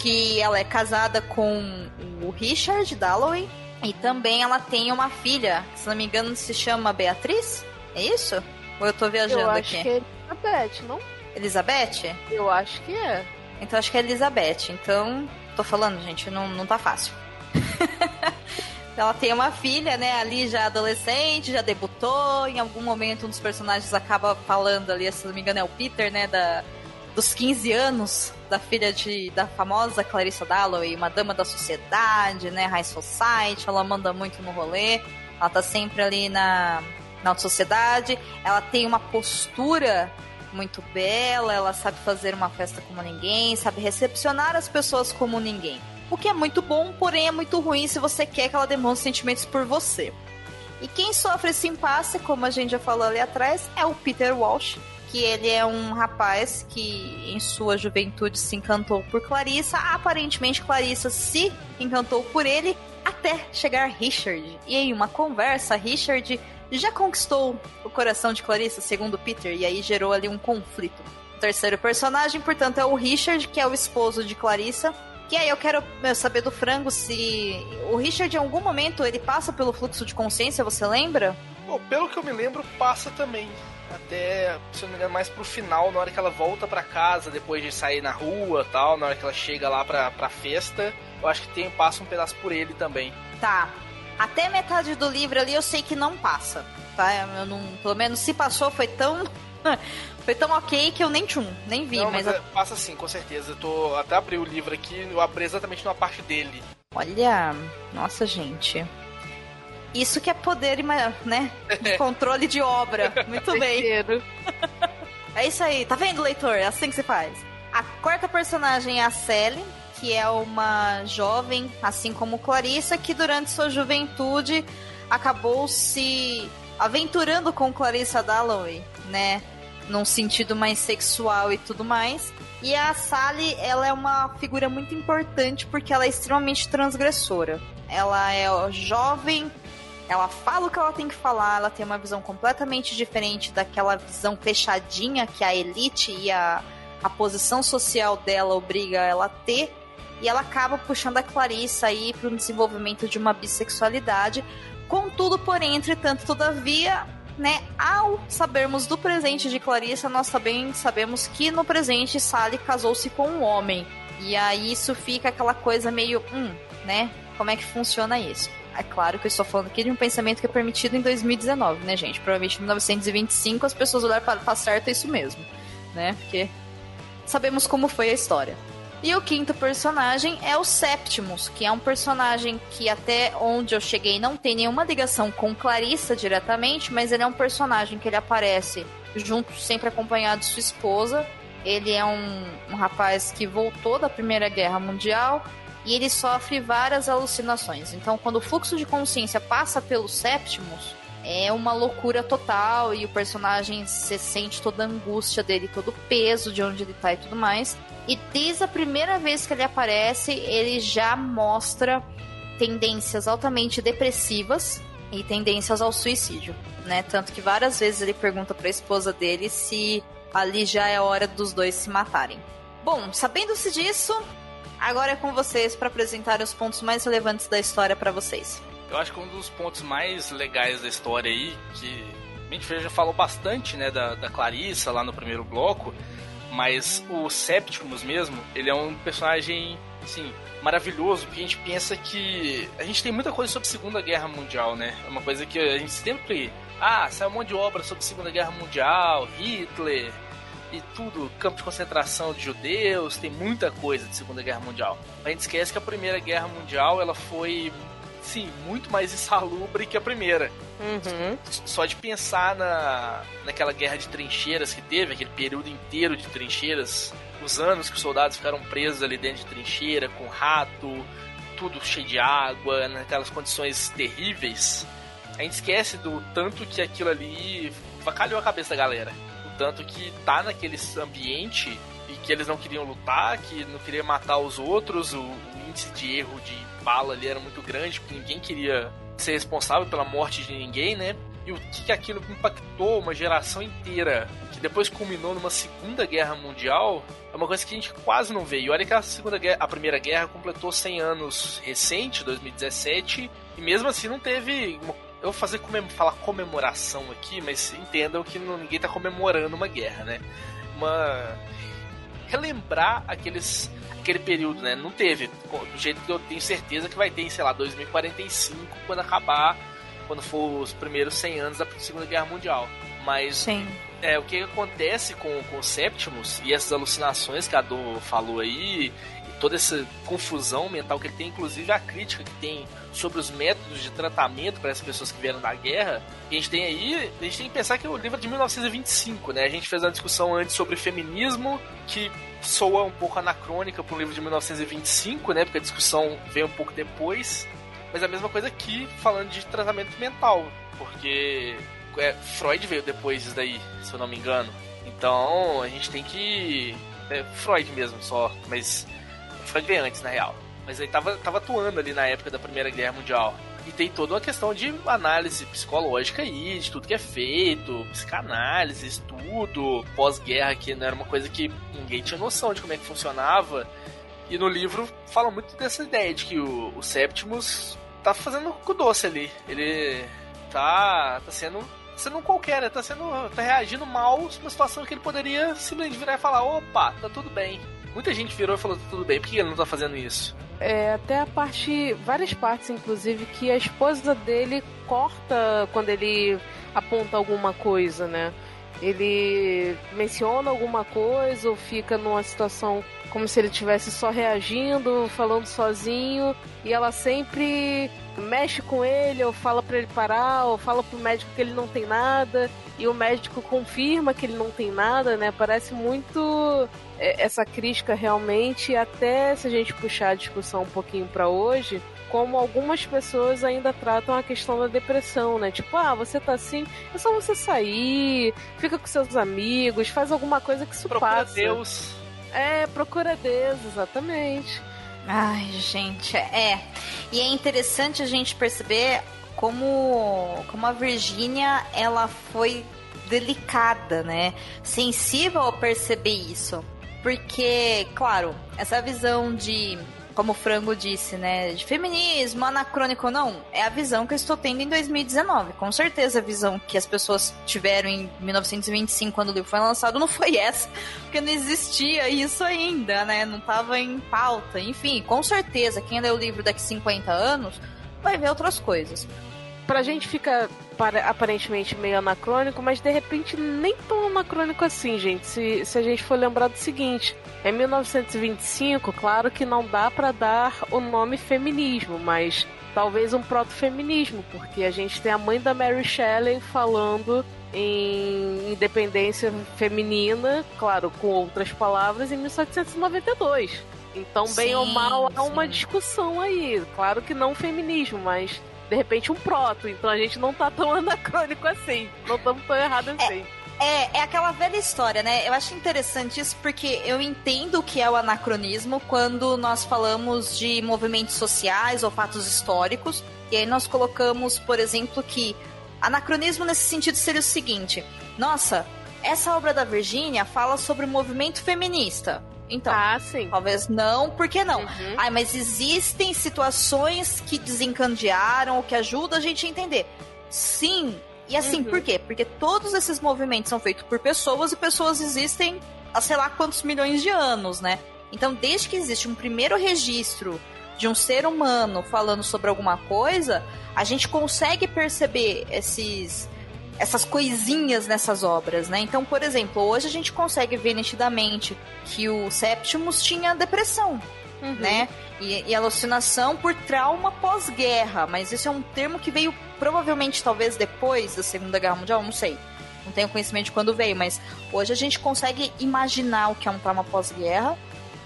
que ela é casada com o Richard Dalloway, e também ela tem uma filha, que, se não me engano se chama Beatriz? É isso? Ou eu tô viajando Eu acho aqui? que é Elizabeth, não? Elizabeth? Eu acho que é. Então acho que é Elizabeth. Então, tô falando, gente, não, não tá fácil. Ela tem uma filha, né, ali já adolescente, já debutou. Em algum momento, um dos personagens acaba falando ali, se não me engano, é o Peter, né, da, dos 15 anos da filha de, da famosa Clarissa Dalloway, uma dama da sociedade, né, high society. Ela manda muito no rolê. Ela tá sempre ali na, na sociedade. Ela tem uma postura muito bela, ela sabe fazer uma festa como ninguém, sabe recepcionar as pessoas como ninguém. O que é muito bom, porém é muito ruim se você quer que ela demonstre sentimentos por você. E quem sofre esse impasse, como a gente já falou ali atrás, é o Peter Walsh, que ele é um rapaz que em sua juventude se encantou por Clarissa. Aparentemente Clarissa se encantou por ele até chegar Richard. E em uma conversa, Richard já conquistou o coração de Clarissa, segundo Peter, e aí gerou ali um conflito. O terceiro personagem, portanto, é o Richard, que é o esposo de Clarissa. Que aí eu quero meu, saber do frango se o Richard em algum momento ele passa pelo fluxo de consciência, você lembra? Bom, pelo que eu me lembro, passa também. Até, se eu não me engano, mais pro final, na hora que ela volta pra casa, depois de sair na rua tal, na hora que ela chega lá pra, pra festa, eu acho que tem, passa um pedaço por ele também. Tá. Até metade do livro ali eu sei que não passa, tá? Eu não, pelo menos se passou foi tão foi tão ok que eu nem tchum, nem vi, Não, mas, mas a- é- passa sim, com certeza. Eu tô até abri o livro aqui, eu abri exatamente numa parte dele. olha, nossa gente. Isso que é poder, né? De controle de obra. Muito bem. É isso aí, tá vendo, leitor? É assim que se faz. A quarta personagem é a Sally, que é uma jovem, assim como Clarissa, que durante sua juventude acabou se aventurando com Clarissa Dalloway, né? Num sentido mais sexual e tudo mais. E a Sally, ela é uma figura muito importante porque ela é extremamente transgressora. Ela é jovem, ela fala o que ela tem que falar, ela tem uma visão completamente diferente daquela visão fechadinha que a elite e a, a posição social dela obriga ela a ter. E ela acaba puxando a Clarissa aí para o desenvolvimento de uma bissexualidade. Contudo, porém, entretanto, todavia, né, ao sabermos do presente de Clarissa, nós também sabemos que no presente Sally casou-se com um homem. E aí isso fica aquela coisa meio, hum, né? Como é que funciona isso? É claro que eu estou falando aqui de um pensamento que é permitido em 2019, né, gente? Provavelmente em 1925 as pessoas olharam para tá certo é isso mesmo, né? Porque sabemos como foi a história. E o quinto personagem é o Septimus, que é um personagem que até onde eu cheguei não tem nenhuma ligação com Clarissa diretamente, mas ele é um personagem que ele aparece junto, sempre acompanhado de sua esposa. Ele é um, um rapaz que voltou da Primeira Guerra Mundial e ele sofre várias alucinações. Então, quando o fluxo de consciência passa pelo Septimus, é uma loucura total e o personagem se sente toda a angústia dele, todo o peso de onde ele tá e tudo mais. E desde a primeira vez que ele aparece, ele já mostra tendências altamente depressivas e tendências ao suicídio, né? Tanto que várias vezes ele pergunta para a esposa dele se ali já é hora dos dois se matarem. Bom, sabendo-se disso, agora é com vocês para apresentar os pontos mais relevantes da história para vocês. Eu acho que um dos pontos mais legais da história aí, que a gente já falou bastante, né, da, da Clarissa lá no primeiro bloco, mas o Septimus mesmo, ele é um personagem, assim, maravilhoso, porque a gente pensa que a gente tem muita coisa sobre a Segunda Guerra Mundial, né? É uma coisa que a gente sempre, ah, sai um monte de obra sobre a Segunda Guerra Mundial, Hitler e tudo, campo de concentração de judeus, tem muita coisa de Segunda Guerra Mundial. A gente esquece que a Primeira Guerra Mundial, ela foi sim, muito mais insalubre que a primeira. Uhum. Só de pensar na, naquela guerra de trincheiras que teve, aquele período inteiro de trincheiras, os anos que os soldados ficaram presos ali dentro de trincheira, com rato, tudo cheio de água, naquelas condições terríveis. A gente esquece do tanto que aquilo ali vacalhou a cabeça da galera. O tanto que tá naquele ambiente e que eles não queriam lutar, que não queriam matar os outros, o, o índice de erro de bala ali era muito grande, porque ninguém queria ser responsável pela morte de ninguém, né? E o que, que aquilo impactou uma geração inteira, que depois culminou numa Segunda Guerra Mundial, é uma coisa que a gente quase não vê. E olha que a Segunda Guerra, a Primeira Guerra completou 100 anos recente, 2017, e mesmo assim não teve uma eu vou fazer comem falar comemoração aqui, mas entendam que ninguém tá comemorando uma guerra, né? Uma relembrar aqueles aquele período, né? Não teve, do jeito que eu tenho certeza que vai ter, em, sei lá, 2045, quando acabar, quando for os primeiros 100 anos da Segunda Guerra Mundial. Mas Sim. é o que acontece com, com o Septimus e essas alucinações que a Dor falou aí, toda essa confusão mental que ele tem, inclusive a crítica que tem sobre os métodos de tratamento para essas pessoas que vieram da guerra. A gente tem aí, a gente tem que pensar que o livro é de 1925, né? A gente fez uma discussão antes sobre feminismo que soa um pouco anacrônica para um livro de 1925, né? Porque a discussão veio um pouco depois. Mas a mesma coisa aqui, falando de tratamento mental, porque é, Freud veio depois disso daí, se eu não me engano. Então a gente tem que. É, Freud mesmo só, mas. Freud veio antes, na real. Mas ele tava, tava atuando ali na época da Primeira Guerra Mundial. E tem toda uma questão de análise psicológica aí, de tudo que é feito, psicanálise, estudo, pós-guerra, que não era uma coisa que ninguém tinha noção de como é que funcionava. E no livro fala muito dessa ideia de que o, o Septimus tá fazendo com doce ali. Ele tá, tá sendo sendo um qualquer, né? tá sendo tá reagindo mal a uma situação que ele poderia simplesmente virar e falar: opa, tá tudo bem. Muita gente virou e falou: tudo bem, por que ele não tá fazendo isso? é, até a parte, várias partes, inclusive, que a esposa dele corta quando ele aponta alguma coisa, né? Ele menciona alguma coisa ou fica numa situação como se ele estivesse só reagindo, falando sozinho, e ela sempre mexe com ele, ou fala para ele parar, ou fala pro médico que ele não tem nada, e o médico confirma que ele não tem nada, né? Parece muito essa crítica realmente, até se a gente puxar a discussão um pouquinho para hoje, como algumas pessoas ainda tratam a questão da depressão, né? Tipo, ah, você tá assim, é só você sair, fica com seus amigos, faz alguma coisa que isso Procura passa. Deus. É, procura Deus, exatamente. Ai, gente, é. E é interessante a gente perceber como, como a Virgínia ela foi delicada, né? Sensível ao perceber isso. Porque, claro, essa visão de como o Frango disse, né, de feminismo, anacrônico não, é a visão que eu estou tendo em 2019. Com certeza a visão que as pessoas tiveram em 1925, quando o livro foi lançado, não foi essa, porque não existia isso ainda, né, não estava em pauta. Enfim, com certeza, quem lê o livro daqui 50 anos vai ver outras coisas. Pra gente fica para- aparentemente meio anacrônico, mas de repente nem tão anacrônico assim, gente. Se, se a gente for lembrar do seguinte, em 1925, claro que não dá pra dar o nome feminismo, mas talvez um proto-feminismo, porque a gente tem a mãe da Mary Shelley falando em independência feminina, claro, com outras palavras, em 1792. Então, bem Sim, ou mal, há uma sim. discussão aí. Claro que não feminismo, mas de repente um proto. Então a gente não tá tão anacrônico assim. Não estamos tão errados assim. É, é aquela velha história, né? Eu acho interessante isso porque eu entendo o que é o anacronismo quando nós falamos de movimentos sociais ou fatos históricos. E aí nós colocamos, por exemplo, que anacronismo nesse sentido seria o seguinte: nossa, essa obra da Virgínia fala sobre o movimento feminista. Então, Ah, sim. talvez não, por que não? Uhum. Ai, mas existem situações que desencadearam ou que ajudam a gente a entender. Sim. E assim, Uhum. por quê? Porque todos esses movimentos são feitos por pessoas e pessoas existem há sei lá quantos milhões de anos, né? Então, desde que existe um primeiro registro de um ser humano falando sobre alguma coisa, a gente consegue perceber esses essas coisinhas nessas obras, né? Então, por exemplo, hoje a gente consegue ver nitidamente que o Septimus tinha depressão, Uhum. né? E, e alucinação por trauma pós-guerra, mas isso é um termo que veio provavelmente talvez depois da Segunda Guerra Mundial, não sei. Não tenho conhecimento de quando veio, mas hoje a gente consegue imaginar o que é um trauma pós-guerra,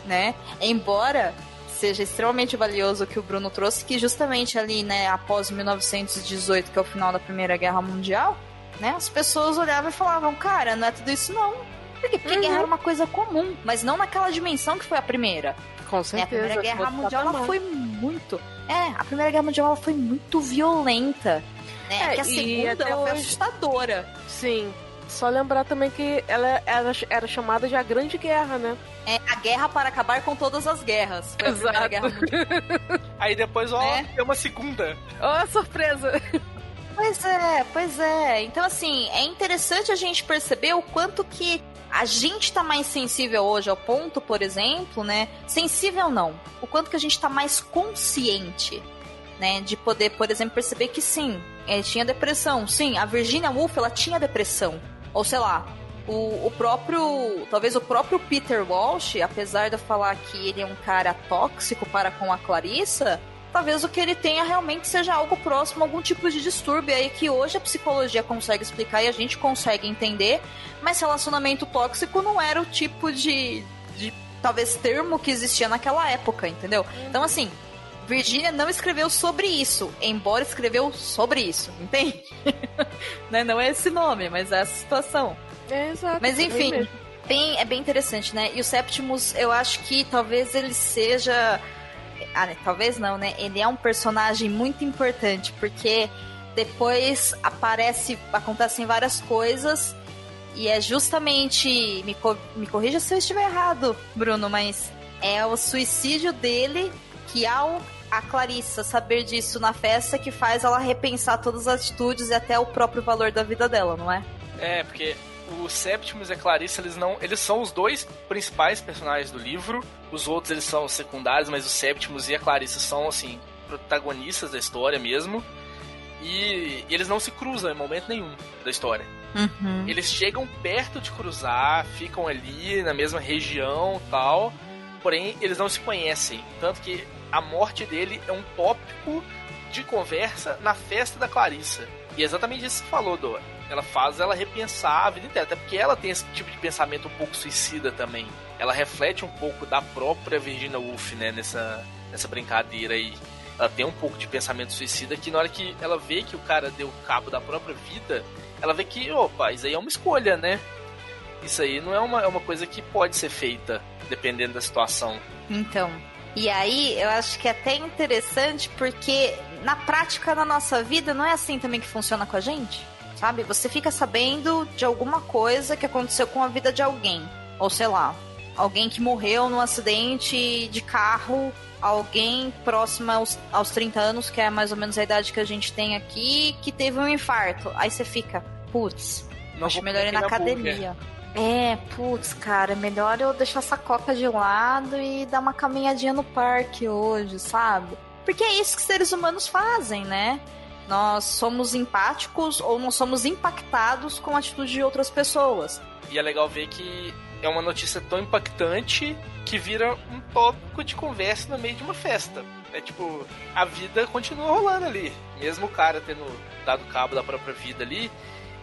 né? Embora seja extremamente valioso o que o Bruno trouxe, que justamente ali, né, após 1918, que é o final da Primeira Guerra Mundial, né, as pessoas olhavam e falavam, cara, não é tudo isso não. Por quê? Porque Uhum. guerra era uma coisa comum, mas não naquela dimensão que foi a primeira. Com Né, A certeza. Primeira Guerra Mundial ela foi muito. É, a Primeira Guerra Mundial ela foi muito violenta. Né? É, que a segunda ela foi hoje- assustadora. Sim. Só lembrar também que ela era, era chamada de a Grande Guerra, né? É a guerra para acabar com todas as guerras. Foi a Exato. Guerra. Aí depois, ó, Né? tem uma segunda. Oh, surpresa! Pois é, pois é. Então, assim, é interessante a gente perceber o quanto que a gente tá mais sensível hoje ao ponto, por exemplo, né? Sensível não. O quanto que a gente tá mais consciente, né? De poder, por exemplo, perceber que sim, ele tinha depressão. Sim, a Virginia Woolf, ela tinha depressão. Ou sei lá, o, o próprio. Talvez o próprio Peter Walsh, apesar de eu falar que ele é um cara tóxico para com a Clarissa, talvez o que ele tenha realmente seja algo próximo algum tipo de distúrbio aí que hoje a psicologia consegue explicar e a gente consegue entender, mas relacionamento tóxico não era o tipo de, de talvez termo que existia naquela época, entendeu? Então assim, Virginia não escreveu sobre isso, embora escreveu sobre isso, entende? Né? Não é esse nome, mas é essa situação. É, exato. Mas é enfim, mesmo. bem, é bem interessante, né? E o Septimus, eu acho que talvez ele seja. Ah, né? talvez não, né? Ele é um personagem muito importante, porque depois aparece. acontecem várias coisas. E é justamente. Me, co- me corrija se eu estiver errado, Bruno, mas é o suicídio dele que ao a Clarissa saber disso na festa que faz ela repensar todas as atitudes e até o próprio valor da vida dela, não é? É, porque o Septimus e a Clarice, eles não, eles são os dois principais personagens do livro. Os outros eles são secundários, mas o Septimus e a Clarice são assim protagonistas da história mesmo. E, e eles não se cruzam em momento nenhum da história. Uhum. Eles chegam perto de cruzar, ficam ali na mesma região, tal. Porém, eles não se conhecem, tanto que a morte dele é um tópico de conversa na festa da Clarissa. E é exatamente isso que você falou, Dora. Ela faz ela repensar a vida inteira, até porque ela tem esse tipo de pensamento um pouco suicida também. Ela reflete um pouco da própria Virginia Woolf, né, nessa, nessa brincadeira aí. Ela tem um pouco de pensamento suicida que na hora que ela vê que o cara deu cabo da própria vida, ela vê que, opa, isso aí é uma escolha, né? Isso aí não é uma, é uma coisa que pode ser feita, dependendo da situação. Então. E aí, eu acho que é até interessante porque na prática na nossa vida não é assim também que funciona com a gente, sabe? Você fica sabendo de alguma coisa que aconteceu com a vida de alguém, ou sei lá, alguém que morreu num acidente de carro, alguém próximo aos, aos 30 anos, que é mais ou menos a idade que a gente tem aqui, que teve um infarto. Aí você fica, putz, acho melhor ir na comer academia. É, putz, cara, melhor eu deixar essa coca de lado e dar uma caminhadinha no parque hoje, sabe? Porque é isso que seres humanos fazem, né? Nós somos empáticos ou nós somos impactados com a atitude de outras pessoas. E é legal ver que é uma notícia tão impactante que vira um tópico de conversa no meio de uma festa. É tipo, a vida continua rolando ali. Mesmo o cara tendo dado cabo da própria vida ali,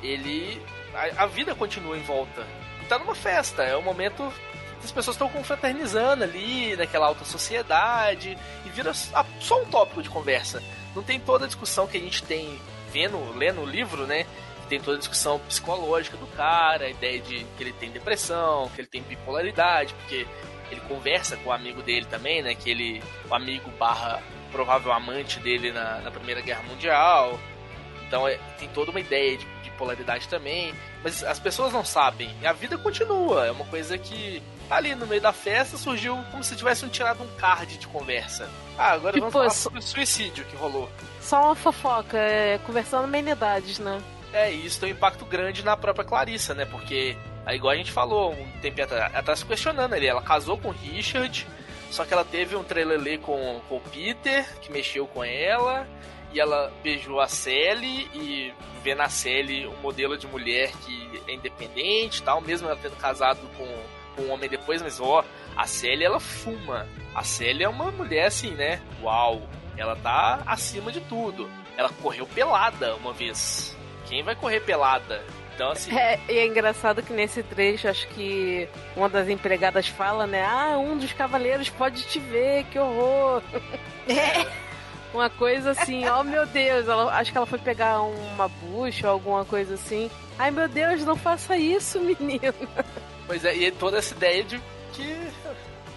ele. A, a vida continua em volta. E tá numa festa, é o momento que as pessoas estão confraternizando ali, naquela alta sociedade, e vira só um tópico de conversa. Não tem toda a discussão que a gente tem vendo, lendo o livro, né? Tem toda a discussão psicológica do cara, a ideia de que ele tem depressão, que ele tem bipolaridade, porque ele conversa com o amigo dele também, né? Que ele, o amigo barra provável amante dele na, na Primeira Guerra Mundial. Então é- tem toda uma ideia de, de polaridade também. Mas as pessoas não sabem. E a vida continua. É uma coisa que ali no meio da festa surgiu como se tivessem tirado um card de conversa. Ah, agora Tipo, vamos falar sobre o suicídio que rolou. Só uma fofoca, é, conversando amenidades, né? É, e isso tem um impacto grande na própria Clarissa, né? Porque, aí, igual a gente falou um tempo atrás, ela tá se questionando ali. Ela casou com o Richard, só que ela teve um trelelê com, com o Peter, que mexeu com ela, e ela beijou a Sally, e vê na Sally um modelo de mulher que é independente tal, mesmo ela tendo casado com, com um homem depois, mas ó, a Sally ela fuma. A Sally é uma mulher assim, né? Uau! Ela tá acima de tudo. Ela correu pelada uma vez. Quem vai correr pelada? Então, assim, É, e é engraçado que nesse trecho, acho que uma das empregadas fala, né? Ah, um dos cavaleiros pode te ver, que horror. Uma coisa assim, oh meu Deus, ela, acho que ela foi pegar uma bucha ou alguma coisa assim. Ai meu Deus, não faça isso, menino. Pois é, e toda essa ideia de que.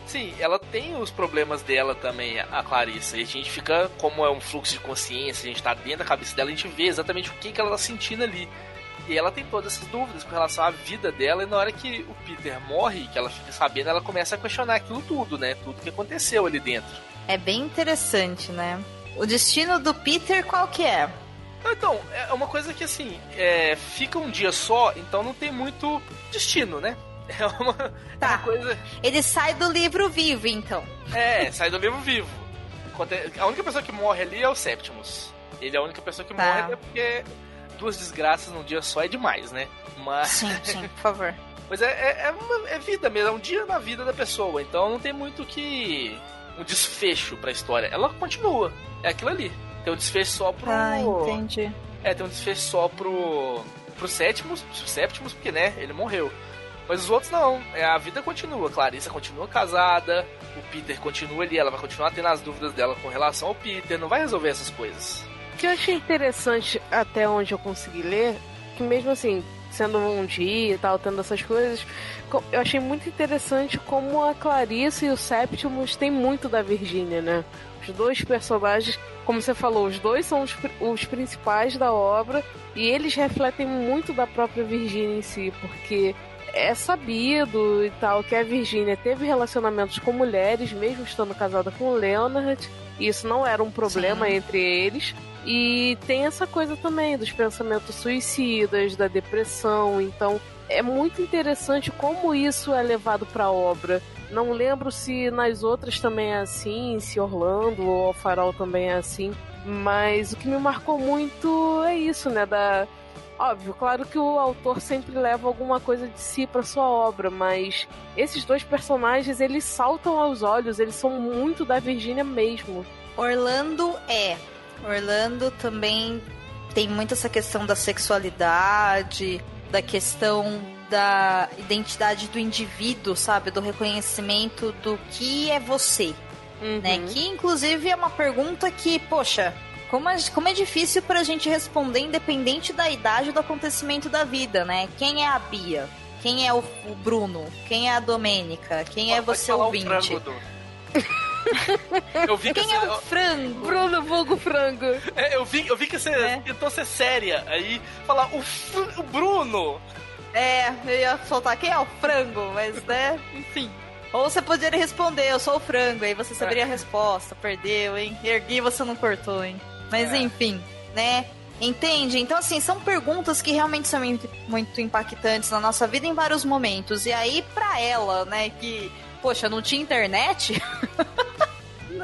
Sim, ela tem os problemas dela também, a Clarissa. E a gente fica, como é um fluxo de consciência, a gente tá dentro da cabeça dela, a gente vê exatamente o que, que ela tá sentindo ali. E ela tem todas essas dúvidas com relação à vida dela, e na hora que o Peter morre, que ela fica sabendo, ela começa a questionar aquilo tudo, né? Tudo que aconteceu ali dentro. É bem interessante, né? O destino do Peter qual que é? Então, é uma coisa que assim, é, fica um dia só, então não tem muito destino, né? É uma, é Tá. uma coisa. Ele sai do livro vivo, então. É, sai do livro vivo. Aconte- A única pessoa que morre ali é o Septimus. Ele é a única pessoa que Tá. morre até porque duas desgraças num dia só é demais, né? Mas, Sim, sim, por favor. mas é, é, é uma- é vida mesmo, é um dia na vida da pessoa. Então não tem muito que. um desfecho pra história. Ela continua. É aquilo ali. Tem um desfecho só pro. Ah, entendi. É, tem um desfecho só pro. pro Sétimos, pro Séptimos, porque, né, ele morreu. Mas os outros não. É, a vida continua. Clarissa continua casada, o Peter continua ali, ela vai continuar tendo as dúvidas dela com relação ao Peter, não vai resolver essas coisas. O que eu achei interessante até onde eu consegui ler, que mesmo assim, sendo um dia e tal, tendo essas coisas, co- eu achei muito interessante como a Clarice e o Septimus têm muito da Virgínia, né? Os dois personagens, como você falou, os dois são os, os principais da obra e eles refletem muito da própria Virgínia em si, porque é sabido e tal que a Virgínia teve relacionamentos com mulheres, mesmo estando casada com o Leonard. E isso não era um problema Sim. entre eles. E tem essa coisa também dos pensamentos suicidas, da depressão. Então é muito interessante como isso é levado para a obra. Não lembro se nas outras também é assim, se Orlando ou Farol também é assim. Mas o que me marcou muito é isso, né? Da, Óbvio, claro que o autor sempre leva alguma coisa de si para sua obra, mas esses dois personagens, eles saltam aos olhos, eles são muito da Virgínia mesmo. Orlando é. Orlando também tem muito essa questão da sexualidade, da questão da identidade do indivíduo, sabe? Do reconhecimento do que é você. Uhum. Né? Que inclusive é uma pergunta que, poxa, como é, como é difícil pra gente responder independente da idade do acontecimento da vida, né? Quem é a Bia? Quem é o, o Bruno? Quem é a Domênica? Quem é você ouvinte? eu vi Quem que é você... o frango? Bruno Vulgo Frango. É, eu, vi, eu vi que você é. tentou ser séria. Aí falar o, o Bruno. É, eu ia soltar quem é o frango, mas né, enfim. Ou você poderia responder, eu sou o frango, aí você saberia é. a resposta, perdeu, hein? Ergui, você não cortou, hein? Mas é. enfim, né? Entende? Então, assim, são perguntas que realmente são muito, impactantes na nossa vida em vários momentos. E aí, pra ela, né, que, poxa, não tinha internet.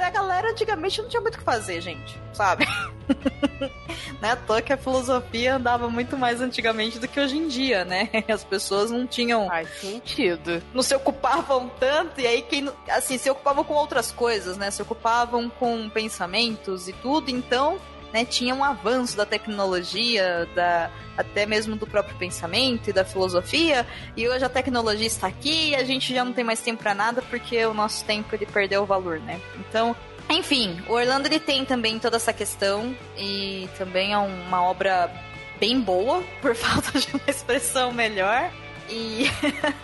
a galera antigamente não tinha muito o que fazer, gente, sabe? não é à toa que a filosofia andava muito mais antigamente do que hoje em dia, né? As pessoas não tinham. Faz sentido. Não se ocupavam tanto, e aí quem. Assim, se ocupavam com outras coisas, né? Se ocupavam com pensamentos e tudo, então né, tinha um avanço da tecnologia, da, até mesmo do próprio pensamento e da filosofia, e hoje a tecnologia está aqui e a gente já não tem mais tempo para nada porque o nosso tempo ele perdeu o valor, né? Então, enfim, o Orlando ele tem também toda essa questão e também é uma obra bem boa, por falta de uma expressão melhor. E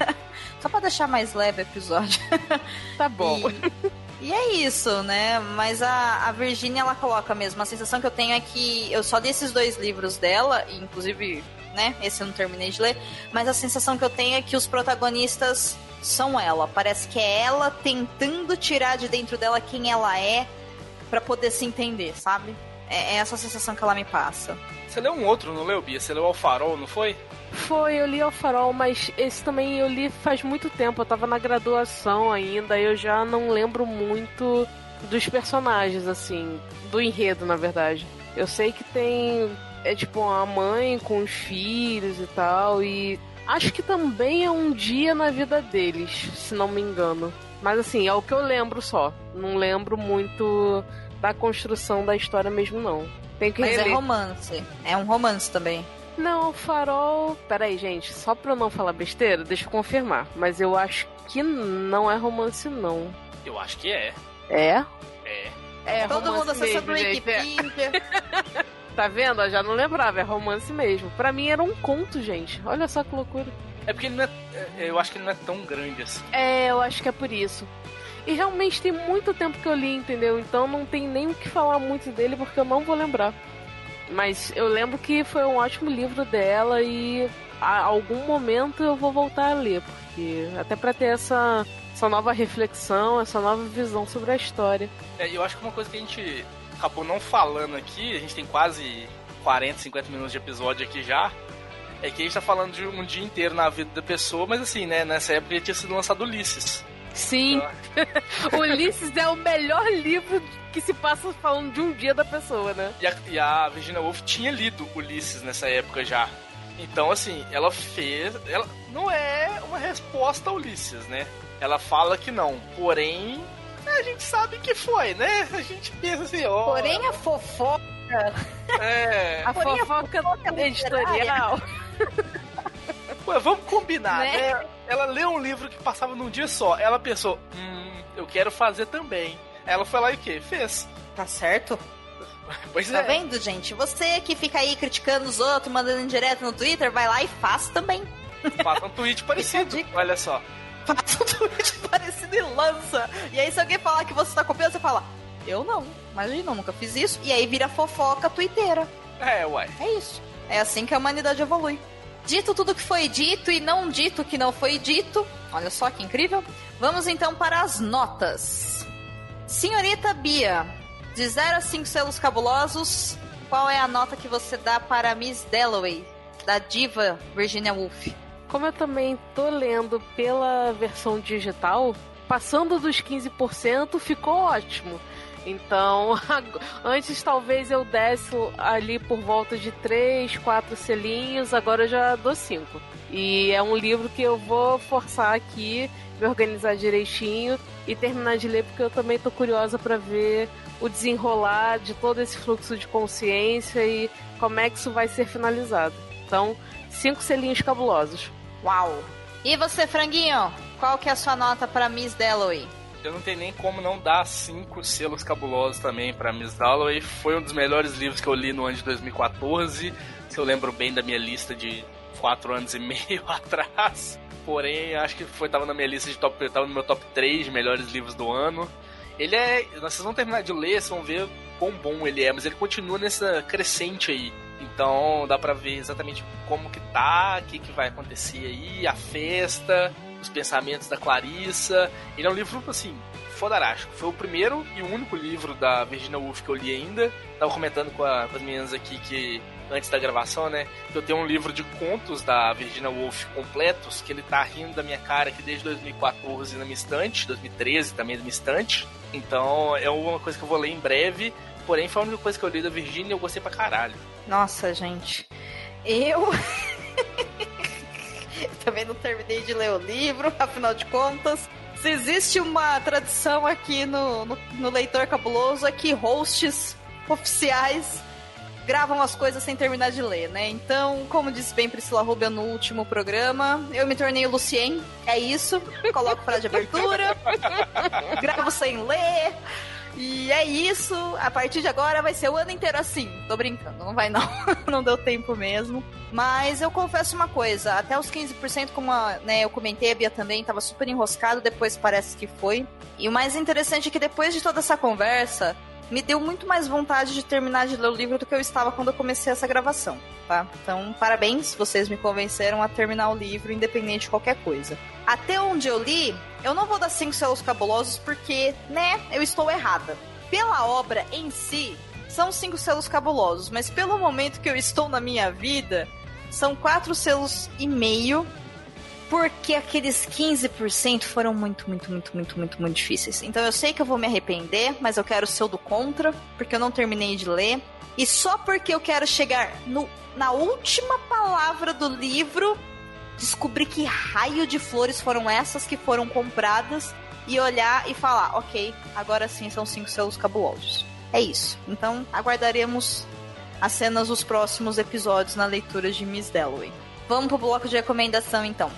só para deixar mais leve o episódio. Tá bom. E... E é isso, né? Mas a, a Virginia, ela coloca mesmo. A sensação que eu tenho é que eu só li esses dois livros dela, inclusive, né? Esse eu não terminei de ler. Mas a sensação que eu tenho é que os protagonistas são ela. Parece que é ela tentando tirar de dentro dela quem ela é para poder se entender, sabe? É, é essa sensação que ela me passa. Você leu um outro, não leu, Bia? Você leu Ao Farol, não foi? Foi, eu li Ao Farol, mas esse também eu li faz muito tempo. Eu tava na graduação ainda, eu já não lembro muito dos personagens, assim, do enredo, na verdade. Eu sei que tem, é tipo, a mãe com os filhos e tal, e acho que também é um dia na vida deles, se não me engano. Mas assim, é o que eu lembro só. Não lembro muito da construção da história mesmo, não. Tem que Mas é reler. é romance. É um romance também. Não, Farol. Peraí, gente, só pra eu não falar besteira, deixa eu confirmar. Mas eu acho que não é romance, não. Eu acho que é. É? É. É, Todo mundo acessando o Wikipedia. tá vendo? Eu já não lembrava, é romance mesmo. Pra mim era um conto, gente. Olha só que loucura. É porque ele não é. é eu acho que ele não é tão grande assim. É, eu acho que é por isso. E realmente tem muito tempo que eu li, entendeu? Então não tem nem o que falar muito dele porque eu não vou lembrar. Mas eu lembro que foi um ótimo livro dela e a algum momento eu vou voltar a ler, porque até para ter essa, essa nova reflexão, essa nova visão sobre a história. É, eu acho que uma coisa que a gente acabou não falando aqui, a gente tem quase 40, 50 minutos de episódio aqui já, é que a gente tá falando de um dia inteiro na vida da pessoa, mas assim, né, nessa época tinha sido lançado Ulisses. Sim. Ulisses é o melhor livro que se passa falando de um dia da pessoa, né? E a, e a Virginia Woolf tinha lido Ulisses nessa época já. Então, assim, ela fez. Ela não é uma resposta a Ulisses, né? Ela fala que não. Porém, a gente sabe que foi, né? A gente pensa assim, ó. Porém, a fofoca. É. A Porém, fofoca, a fofoca editorial. Ué, vamos combinar, né? né? Ela leu um livro que passava num dia só. Ela pensou, hum, eu quero fazer também. Ela foi lá e o quê? Fez. Tá certo? Pois tá é. Tá vendo, gente? Você que fica aí criticando os outros, mandando em direto no Twitter, vai lá e faz também. Faça um tweet parecido. Olha só. Faça um tweet parecido e lança. E aí, se alguém falar que você tá copiando, você fala: Eu não. Imagina, eu nunca fiz isso. E aí vira fofoca twitteira. É, uai. É isso. É assim que a humanidade evolui. Dito tudo que foi dito e não dito que não foi dito. Olha só que incrível. Vamos então para as notas. Senhorita Bia, de 0 a 5 selos cabulosos, qual é a nota que você dá para Miss Dalloway, da diva Virginia Woolf? Como eu também tô lendo pela versão digital, passando dos 15% ficou ótimo. Então, antes talvez eu desse ali por volta de 3, 4 selinhos, agora eu já dou 5. E é um livro que eu vou forçar aqui, me organizar direitinho e terminar de ler, porque eu também tô curiosa para ver o desenrolar de todo esse fluxo de consciência e como é que isso vai ser finalizado. Então, cinco selinhos cabulosos. Uau! E você, franguinho? Qual que é a sua nota para Miss Dalloway? Eu não tenho nem como não dar cinco selos cabulosos também para Miss Dalloway. Foi um dos melhores livros que eu li no ano de 2014. Se eu lembro bem da minha lista de quatro anos e meio atrás. Porém, acho que foi tava na minha lista de top, tava no meu top 3 de melhores livros do ano. Ele é, vocês vão terminar de ler, vocês vão ver quão bom ele é, mas ele continua nessa crescente aí. Então dá pra ver exatamente como que tá, o que, que vai acontecer aí, a festa, os pensamentos da Clarissa. Ele é um livro, assim, fodarástico. Foi o primeiro e o único livro da Virginia Woolf que eu li ainda. Tava comentando com, a, com as meninas aqui que antes da gravação, né? Que eu tenho um livro de contos da Virginia Woolf completos, que ele tá rindo da minha cara aqui desde 2014 na minha estante, 2013 também na minha estante. Então é uma coisa que eu vou ler em breve. Porém, foi a única coisa que eu li da Virginia e eu gostei pra caralho. Nossa, gente. Eu. Também não terminei de ler o livro, afinal de contas. Se existe uma tradição aqui no, no, no Leitor Cabuloso, é que hosts oficiais gravam as coisas sem terminar de ler, né? Então, como disse bem Priscila Rubia no último programa, eu me tornei o Lucien, é isso. Coloco frase de abertura, gravo sem ler. E é isso. A partir de agora vai ser o ano inteiro assim. Tô brincando, não vai não. não deu tempo mesmo. Mas eu confesso uma coisa, até os 15%, como a, né, eu comentei, a Bia também tava super enroscado, depois parece que foi. E o mais interessante é que depois de toda essa conversa, me deu muito mais vontade de terminar de ler o livro do que eu estava quando eu comecei essa gravação, tá? Então, parabéns, vocês me convenceram a terminar o livro, independente de qualquer coisa. Até onde eu li, eu não vou dar cinco selos cabulosos porque, né, eu estou errada. Pela obra em si, são cinco selos cabulosos, mas pelo momento que eu estou na minha vida, são quatro selos e meio porque aqueles 15% foram muito, muito, muito, muito, muito, muito difíceis. Então eu sei que eu vou me arrepender, mas eu quero ser o do contra, porque eu não terminei de ler. E só porque eu quero chegar no, na última palavra do livro, descobrir que raio de flores foram essas que foram compradas e olhar e falar, ok, agora sim são cinco selos cabulosos. É isso. Então aguardaremos as cenas dos próximos episódios na leitura de Miss Dalloway. Vamos pro bloco de recomendação então.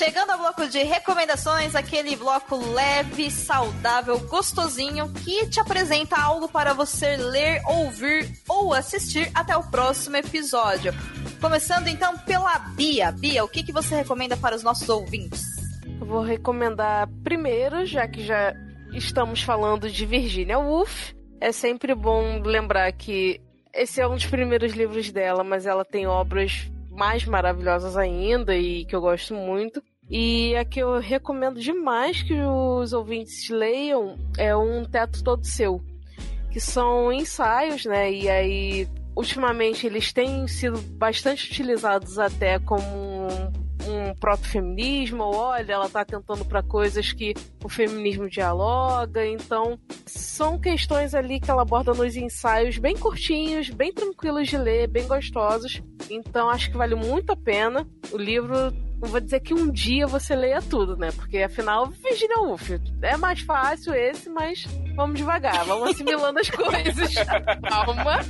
Chegando ao bloco de recomendações, aquele bloco leve, saudável, gostosinho que te apresenta algo para você ler, ouvir ou assistir até o próximo episódio. Começando então pela Bia. Bia, o que, que você recomenda para os nossos ouvintes? Vou recomendar primeiro, já que já estamos falando de Virginia Woolf. É sempre bom lembrar que esse é um dos primeiros livros dela, mas ela tem obras mais maravilhosas ainda e que eu gosto muito. E a que eu recomendo demais que os ouvintes leiam é Um Teto Todo Seu, que são ensaios, né? E aí, ultimamente, eles têm sido bastante utilizados até como um, um proto-feminismo, ou olha, ela tá tentando para coisas que o feminismo dialoga. Então, são questões ali que ela aborda nos ensaios bem curtinhos, bem tranquilos de ler, bem gostosos. Então, acho que vale muito a pena. O livro não vou dizer que um dia você leia tudo, né? Porque afinal, Virginia Woolf é mais fácil esse, mas vamos devagar, vamos assimilando as coisas. Calma.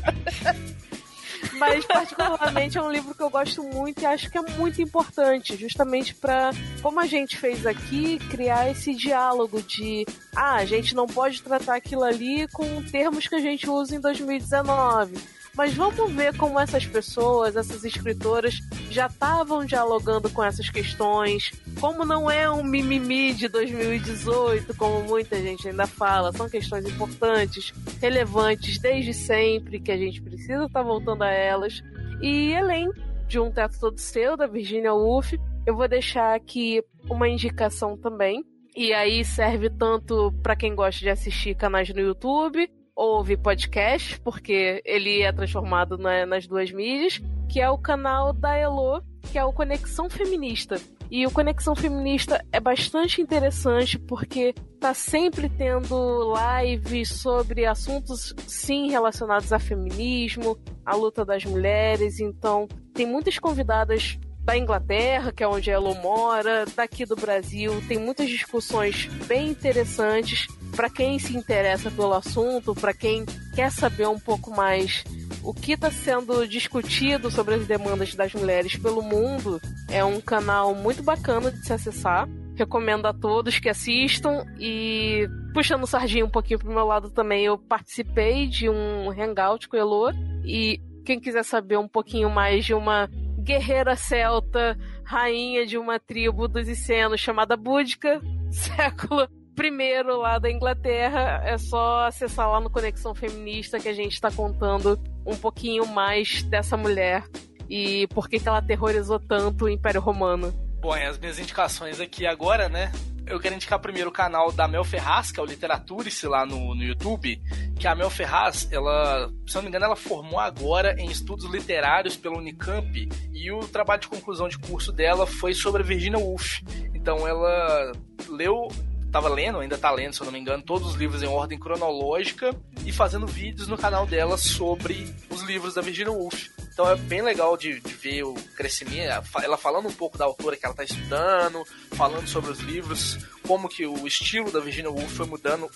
Mas, particularmente, é um livro que eu gosto muito e acho que é muito importante, justamente para, como a gente fez aqui, criar esse diálogo de ah, a gente não pode tratar aquilo ali com termos que a gente usa em 2019 mas vamos ver como essas pessoas, essas escritoras, já estavam dialogando com essas questões. Como não é um mimimi de 2018, como muita gente ainda fala, são questões importantes, relevantes desde sempre, que a gente precisa estar tá voltando a elas. E além de Um Teto Todo Seu, da Virginia Woolf, eu vou deixar aqui uma indicação também. E aí serve tanto para quem gosta de assistir canais no YouTube, ouve podcast, porque ele é transformado na, nas duas mídias, que é o canal da Elo, que é o Conexão Feminista. E o Conexão Feminista é bastante interessante porque tá sempre tendo lives sobre assuntos sim relacionados a feminismo, a luta das mulheres, então tem muitas convidadas da Inglaterra, que é onde a mora, daqui do Brasil, tem muitas discussões bem interessantes para quem se interessa pelo assunto, para quem quer saber um pouco mais o que está sendo discutido sobre as demandas das mulheres pelo mundo, é um canal muito bacana de se acessar. Recomendo a todos que assistam. E puxando o sardinha um pouquinho pro meu lado também, eu participei de um hangout com o Elo. E quem quiser saber um pouquinho mais de uma guerreira celta, rainha de uma tribo dos Icenos chamada Búdica, século primeiro lá da Inglaterra. É só acessar lá no Conexão Feminista que a gente está contando um pouquinho mais dessa mulher e por que, que ela aterrorizou tanto o Império Romano. Bom, as minhas indicações aqui agora, né? Eu quero indicar primeiro o canal da Mel Ferraz, que é o Literaturice lá no, no YouTube, que a Mel Ferraz, ela, se não me engano, ela formou agora em estudos literários pela Unicamp e o trabalho de conclusão de curso dela foi sobre a Virginia Woolf. Então ela leu tava lendo, ainda tá lendo, se eu não me engano, todos os livros em ordem cronológica e fazendo vídeos no canal dela sobre os livros da Virginia Woolf. Então é bem legal de, de, ver o crescimento, ela falando um pouco da autora que ela está estudando, falando sobre os livros, como que o estilo da Virginia Woolf foi mudando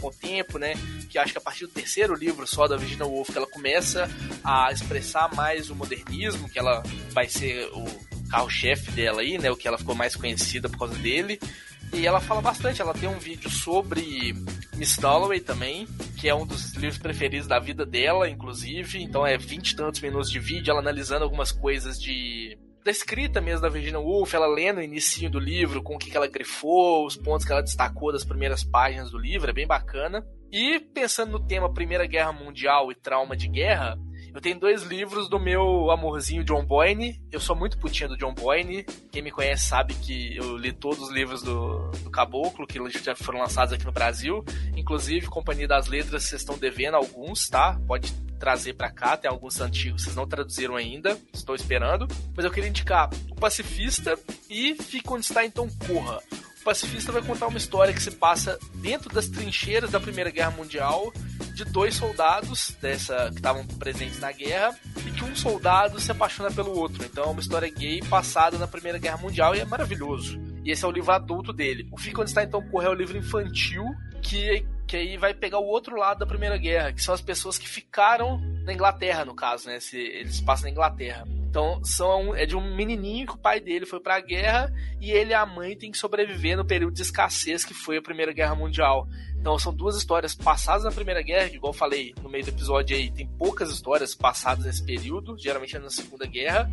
com o tempo, né? Que acho que a partir do terceiro livro só da Virginia Woolf que ela começa a expressar mais o modernismo, que ela vai ser o carro-chefe dela aí, né? O que ela ficou mais conhecida por causa dele. E ela fala bastante, ela tem um vídeo sobre Miss Dalloway também, que é um dos livros preferidos da vida dela, inclusive. Então é vinte e tantos minutos de vídeo, ela analisando algumas coisas de da escrita mesmo da Virginia Woolf, ela lendo o início do livro, com o que, que ela grifou, os pontos que ela destacou das primeiras páginas do livro, é bem bacana. E pensando no tema Primeira Guerra Mundial e trauma de guerra, eu tenho dois livros do meu amorzinho John Boyne. Eu sou muito putinha do John Boyne. Quem me conhece sabe que eu li todos os livros do, do Caboclo, que já foram lançados aqui no Brasil. Inclusive, Companhia das Letras, vocês estão devendo alguns, tá? Pode trazer para cá, tem alguns antigos, vocês não traduziram ainda, estou esperando. Mas eu queria indicar O Pacifista e Fica Onde Está Então Corra. Pacifista vai contar uma história que se passa dentro das trincheiras da Primeira Guerra Mundial de dois soldados dessa que estavam presentes na guerra e que um soldado se apaixona pelo outro. Então é uma história gay passada na Primeira Guerra Mundial e é maravilhoso. E esse é o livro adulto dele. O Fica Onde Está Então Corre é o livro infantil que, que aí vai pegar o outro lado da Primeira Guerra, que são as pessoas que ficaram na Inglaterra, no caso, né? Se, eles passam na Inglaterra. Então, são, é de um menininho que o pai dele foi para a guerra e ele e a mãe têm que sobreviver no período de escassez que foi a Primeira Guerra Mundial. Então, são duas histórias passadas na Primeira Guerra, que, igual eu falei no meio do episódio aí, tem poucas histórias passadas nesse período, geralmente é na Segunda Guerra.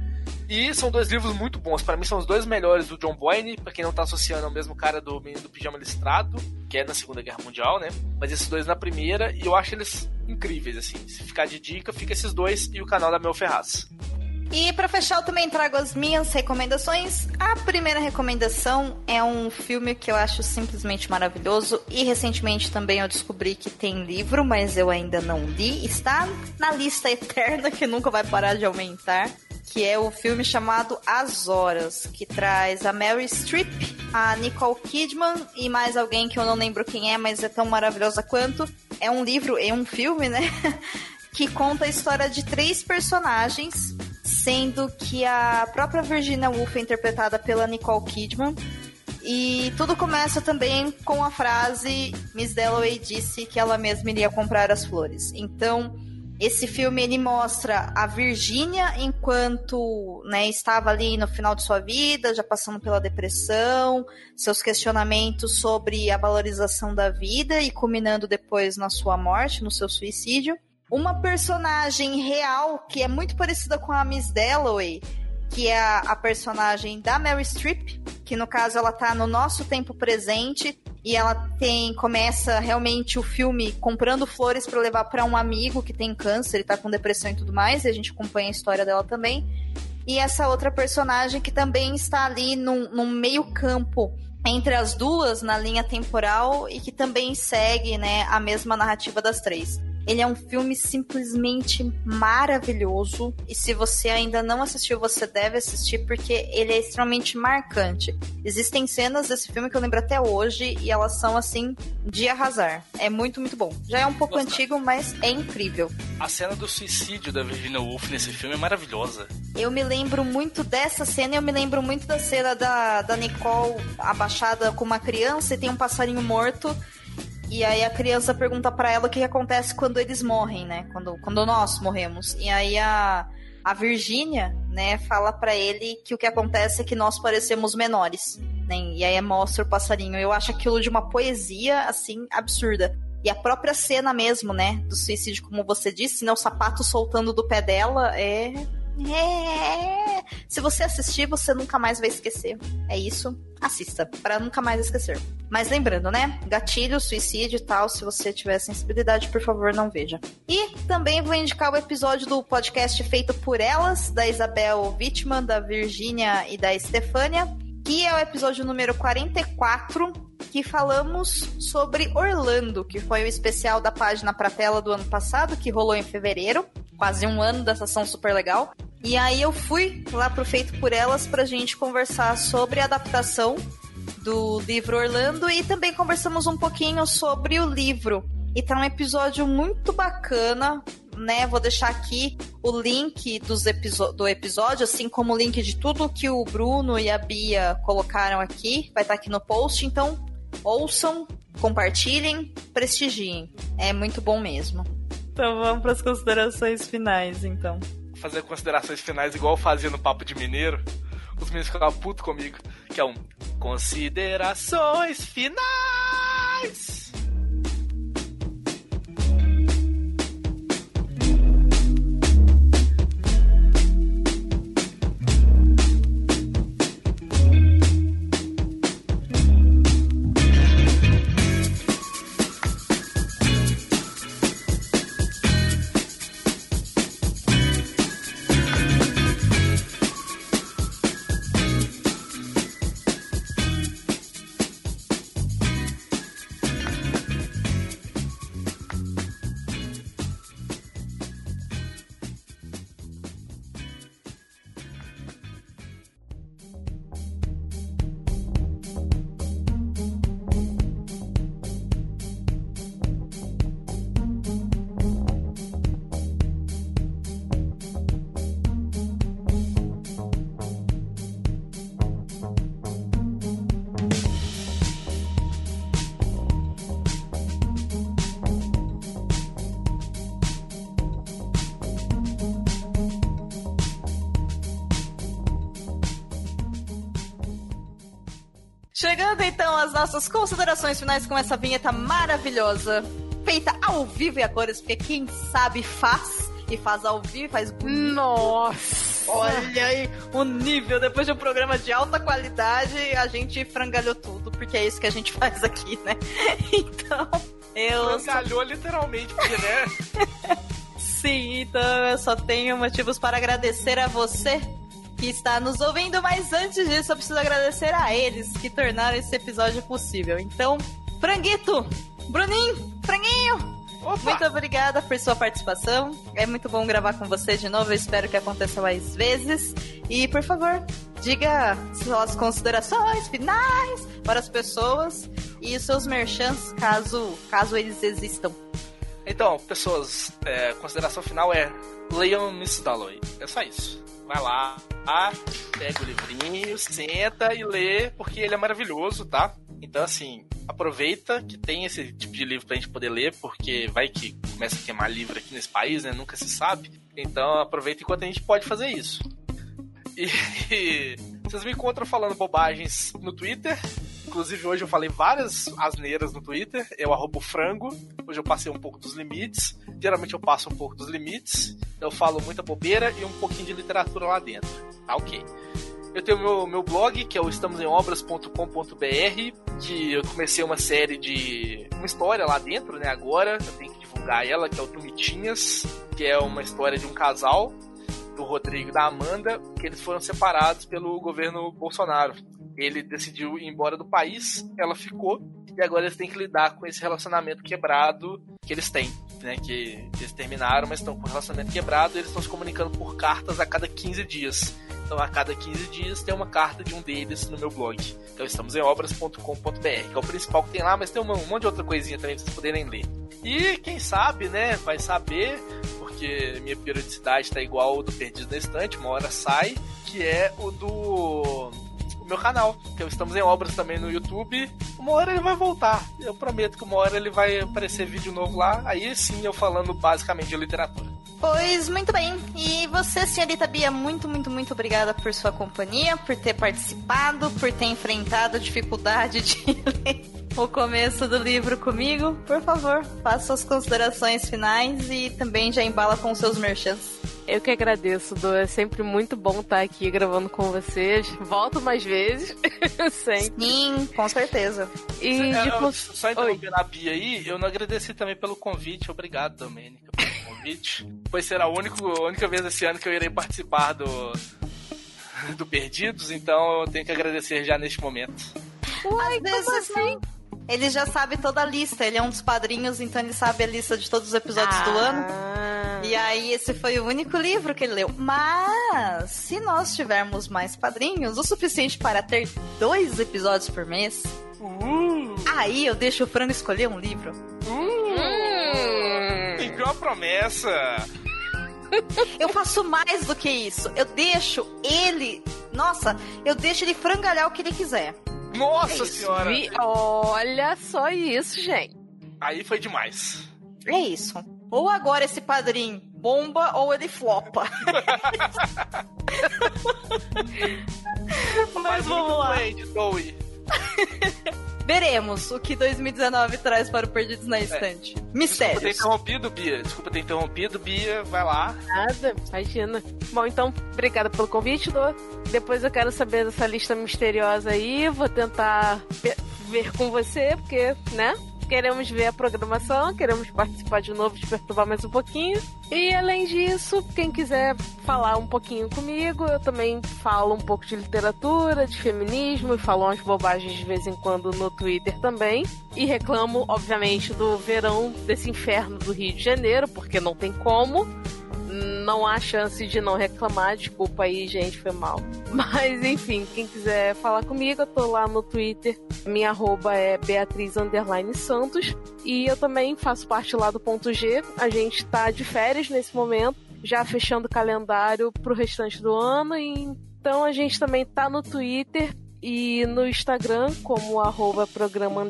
E são dois livros muito bons. Para mim, são os dois melhores do John Boyne. Para quem não tá associando, é o mesmo cara do Menino do Pijama Listrado, que é na Segunda Guerra Mundial, né? Mas esses dois na primeira, e eu acho eles incríveis, assim. Se ficar de dica, fica esses dois e o canal da Mel Ferraz. E para fechar, eu também trago as minhas recomendações. A primeira recomendação é um filme que eu acho simplesmente maravilhoso e recentemente também eu descobri que tem livro, mas eu ainda não li. Está na lista eterna que nunca vai parar de aumentar, que é o filme chamado As Horas, que traz a Mary Streep, a Nicole Kidman e mais alguém que eu não lembro quem é, mas é tão maravilhosa quanto. É um livro e um filme, né? que conta a história de três personagens sendo que a própria Virginia Woolf é interpretada pela Nicole Kidman. E tudo começa também com a frase Miss Dalloway disse que ela mesma iria comprar as flores. Então, Esse filme ele mostra a Virgínia enquanto né, estava ali no final de sua vida, já passando pela depressão, seus questionamentos sobre a valorização da vida e culminando depois na sua morte, no seu suicídio. Uma personagem real que é muito parecida com a Miss Dalloway, que é a, a personagem da Mary Streep, que no caso ela tá no nosso tempo presente e ela tem começa realmente o filme comprando flores para levar para um amigo que tem câncer, ele tá com depressão e tudo mais, e a gente acompanha a história dela também. E essa outra personagem que também está ali num meio campo entre as duas na linha temporal e que também segue né, a mesma narrativa das três. Ele é um filme simplesmente maravilhoso. E se você ainda não assistiu, você deve assistir, porque ele é extremamente marcante. Existem cenas desse filme que eu lembro até hoje e elas são assim de arrasar. É muito, muito bom. Já é um pouco Nossa. antigo, mas é incrível. A cena do suicídio da Virginia Woolf nesse filme é maravilhosa. Eu me lembro muito dessa cena e eu me lembro muito da cena da, da Nicole abaixada com uma criança e tem um passarinho morto. E aí a criança pergunta para ela o que acontece quando eles morrem, né? Quando, quando nós morremos. E aí a, a Virgínia, né, fala para ele que o que acontece é que nós parecemos menores. Né? E aí mostra o passarinho. Eu acho aquilo de uma poesia, assim, absurda. E a própria cena mesmo, né, do suicídio, como você disse, né, o sapato soltando do pé dela é é. Se você assistir, você nunca mais vai esquecer. É isso. Assista, para nunca mais esquecer. Mas lembrando, né? Gatilho, suicídio e tal. Se você tiver sensibilidade, por favor, não veja. E também vou indicar o episódio do podcast feito por elas, da Isabel Wittmann, da Virgínia e da Estefânia, que é o episódio número 44, que falamos sobre Orlando, que foi o especial da página pra tela do ano passado, que rolou em fevereiro quase um ano dessa ação super legal. E aí eu fui lá pro Feito por Elas pra gente conversar sobre a adaptação do livro Orlando e também conversamos um pouquinho sobre o livro. E tá um episódio muito bacana, né? Vou deixar aqui o link dos do episódio, assim como o link de tudo que o Bruno e a Bia colocaram aqui. Vai estar tá aqui no post, então ouçam, compartilhem, prestigiem. É muito bom mesmo. Então vamos para as considerações finais, então. Fazer considerações finais igual fazia no Papo de Mineiro. Os meninos ficavam putos comigo. Que é um Considerações finais! Nossas considerações finais com essa vinheta maravilhosa, feita ao vivo e a cores, porque quem sabe faz e faz ao vivo, faz bonito. Nossa! Olha aí o nível, depois de um programa de alta qualidade, a gente frangalhou tudo, porque é isso que a gente faz aqui, né? Então, eu. Frangalhou literalmente, porque, né? Sim, então eu só tenho motivos para agradecer a você que está nos ouvindo, mas antes disso eu preciso agradecer a eles que tornaram esse episódio possível. Então, Franguito, Bruninho, Franguinho, Opa. Muito obrigada por sua participação. É muito bom gravar com você de novo. Eu espero que aconteça mais vezes. E, por favor, diga suas considerações finais para as pessoas e seus merchants, caso, caso eles existam. Então, pessoas, é, consideração final é leiam Miss Dalloway. É só isso. Vai lá, pega o livrinho, senta e lê, porque ele é maravilhoso, tá? Então, assim, aproveita que tem esse tipo de livro pra gente poder ler, porque vai que começa a queimar livro aqui nesse país, né? Nunca se sabe. Então aproveita enquanto a gente pode fazer isso. E, vocês me encontram falando bobagens no Twitter. Inclusive, hoje eu falei várias asneiras no Twitter. Eu arrobo frango. Hoje eu passei um pouco dos limites. Geralmente eu passo um pouco dos limites. Eu falo muita bobeira e um pouquinho de literatura lá dentro. Tá ok. Eu tenho meu, meu blog, que é o estamosemobras.com.br, que eu comecei uma série de. uma história lá dentro, né? Agora, eu tenho que divulgar ela, que é o Tumitinhas, que é uma história de um casal, do Rodrigo e da Amanda, que eles foram separados pelo governo Bolsonaro. Ele decidiu ir embora do país, ela ficou, e agora eles têm que lidar com esse relacionamento quebrado que eles têm. Né, que eles terminaram, mas estão com o relacionamento quebrado e eles estão se comunicando por cartas a cada 15 dias. Então, a cada 15 dias tem uma carta de um deles no meu blog. Então, estamos em obras.com.br, que é o principal que tem lá, mas tem um monte de outra coisinha também pra vocês poderem ler. E quem sabe, né, vai saber, porque minha periodicidade tá igual ao do Perdido na Estante, uma hora sai, que é o do meu canal, que estamos em obras também no YouTube. Uma hora ele vai voltar. Eu prometo que uma hora ele vai aparecer vídeo novo lá. Aí sim eu falando basicamente de literatura. Pois muito bem. E você, senhorita Bia, muito, muito, muito obrigada por sua companhia, por ter participado, por ter enfrentado a dificuldade de ler o começo do livro comigo. Por favor, faça suas considerações finais e também já embala com seus merchants. Eu que agradeço, Do. É sempre muito bom estar aqui gravando com vocês. Volto mais vezes. sempre. Sim, com certeza. E É, tipo, eu- só interrompendo a Bia aí, eu não agradeci também pelo convite. Obrigado, Domênica, pelo convite. Pois será a única, a única vez esse ano que eu irei participar do, do Perdidos, então eu tenho que agradecer já neste momento. Às vezes não. Ele já sabe toda a lista, ele é um dos padrinhos, então ele sabe a lista de todos os episódios do ano. Ah. E aí, esse foi o único livro que ele leu. Mas, se nós tivermos mais padrinhos, o suficiente para ter dois episódios por mês, Uh, aí eu deixo o frango escolher um livro. Que uma promessa. Eu faço mais do que isso. Eu deixo ele. Nossa, eu deixo ele frangalhar o que ele quiser. Nossa senhora! Vi- Olha só isso, gente. Aí foi demais. É isso. Ou agora esse padrinho bomba ou ele flopa. Mas vamos lá. Bem. Veremos o que 2019 traz para o Perdidos na Estante. Desculpa ter Mistérios. interrompido, Bia. Desculpa ter interrompido, Bia. Vai lá. Nada, imagina. Bom, então, obrigada pelo convite, Dô. Depois eu quero saber dessa lista misteriosa aí. Vou tentar ver com você, porque, né? Queremos ver a programação, queremos participar de novo, te perturbar mais um pouquinho. E além disso, quem quiser falar um pouquinho comigo, eu também falo um pouco de literatura, de feminismo e falo umas bobagens de vez em quando no Twitter também. E reclamo, obviamente, do verão desse inferno do Rio de Janeiro, porque não tem como não há chance de não reclamar. Desculpa aí, gente, foi mal. Mas enfim, quem quiser falar comigo, eu tô lá no Twitter. Minha arroba é Beatriz Santos. E eu também faço parte lá do ponto G. A gente tá de férias nesse momento, já fechando o calendário pro restante do ano. E então a gente também tá no Twitter e no Instagram como arroba programa.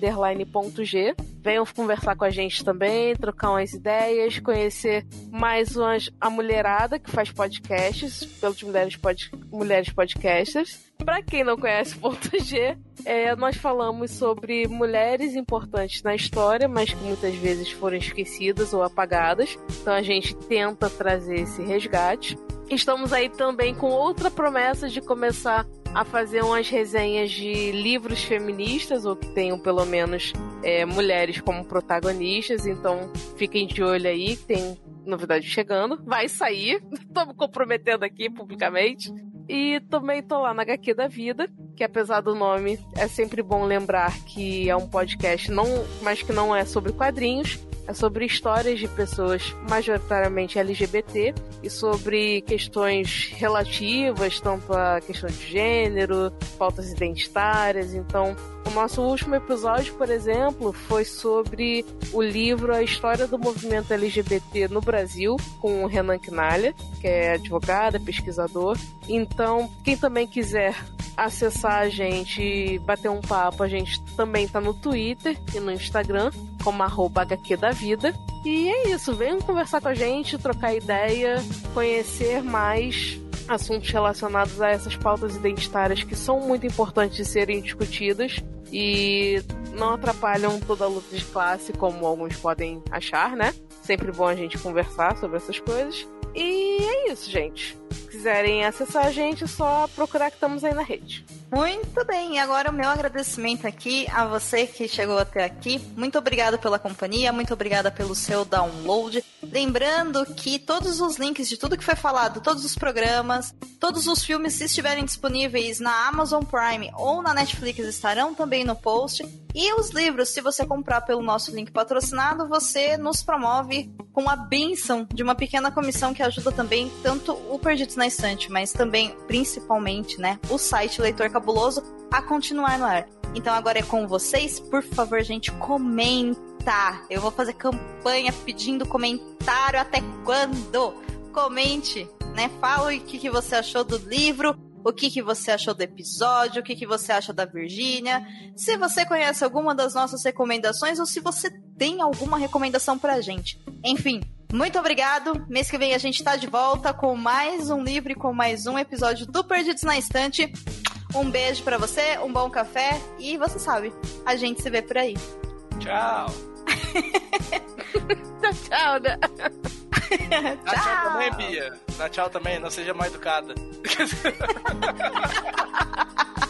Venham conversar com a gente também, trocar umas ideias, conhecer mais umas, a mulherada que faz podcasts, pelos mulheres, pod, mulheres podcasters. Pra quem não conhece ponto G, é, nós falamos sobre mulheres importantes na história, mas que muitas vezes foram esquecidas ou apagadas. Então a gente tenta trazer esse resgate. Estamos aí também com outra promessa de começar a fazer umas resenhas de livros feministas, ou que tenham pelo menos é, mulheres como protagonistas. Então fiquem de olho aí, tem novidade chegando. Vai sair, tô me comprometendo aqui publicamente. E também tô lá na HQ da Vida, que apesar do nome, é sempre bom lembrar que é um podcast, não, mas que não é sobre quadrinhos, é sobre histórias de pessoas majoritariamente LGBT e sobre questões relativas, tanto a questão de gênero, pautas identitárias. Então, o nosso último episódio, por exemplo, foi sobre o livro A História do Movimento LGBT no Brasil, com o Renan Quinalha, que é advogado, é pesquisador. Então, quem também quiser acessar a gente bater um papo, a gente também tá no Twitter e no Instagram, como arroba HQ da Vida. E é isso, venham conversar com a gente, trocar ideia, conhecer mais assuntos relacionados a essas pautas identitárias que são muito importantes de serem discutidas e não atrapalham toda a luta de classe, como alguns podem achar, né? Sempre bom a gente conversar sobre essas coisas. E é isso, gente. Se quiserem acessar a gente, é só procurar que estamos aí na rede. Muito bem, agora o meu agradecimento aqui a você que chegou até aqui. Muito obrigada pela companhia, muito obrigada pelo seu download. Lembrando que todos os links de tudo que foi falado, todos os programas, todos os filmes, se estiverem disponíveis na Amazon Prime ou na Netflix, estarão também no post. E os livros, se você comprar pelo nosso link patrocinado, você nos promove com a benção de uma pequena comissão que ajuda também tanto o Perdidos na Estante, mas também, principalmente, né, o site Leitor Cabuloso a continuar no ar. Então agora é com vocês, por favor, gente, comenta. Eu vou fazer campanha pedindo comentário até quando? Comente, né? Fala o que, que você achou do livro, o que, que você achou do episódio, o que, que você acha da Virgínia. Se você conhece alguma das nossas recomendações ou se você tem alguma recomendação pra gente. Enfim, muito obrigado. Mês que vem a gente tá de volta com mais um livro e com mais um episódio do Perdidos na Estante. Um beijo para você, um bom café e você sabe, a gente se vê por aí. Tchau. tchau, né? Dá tchau também, Bia. Dá tchau também, não seja mal educada.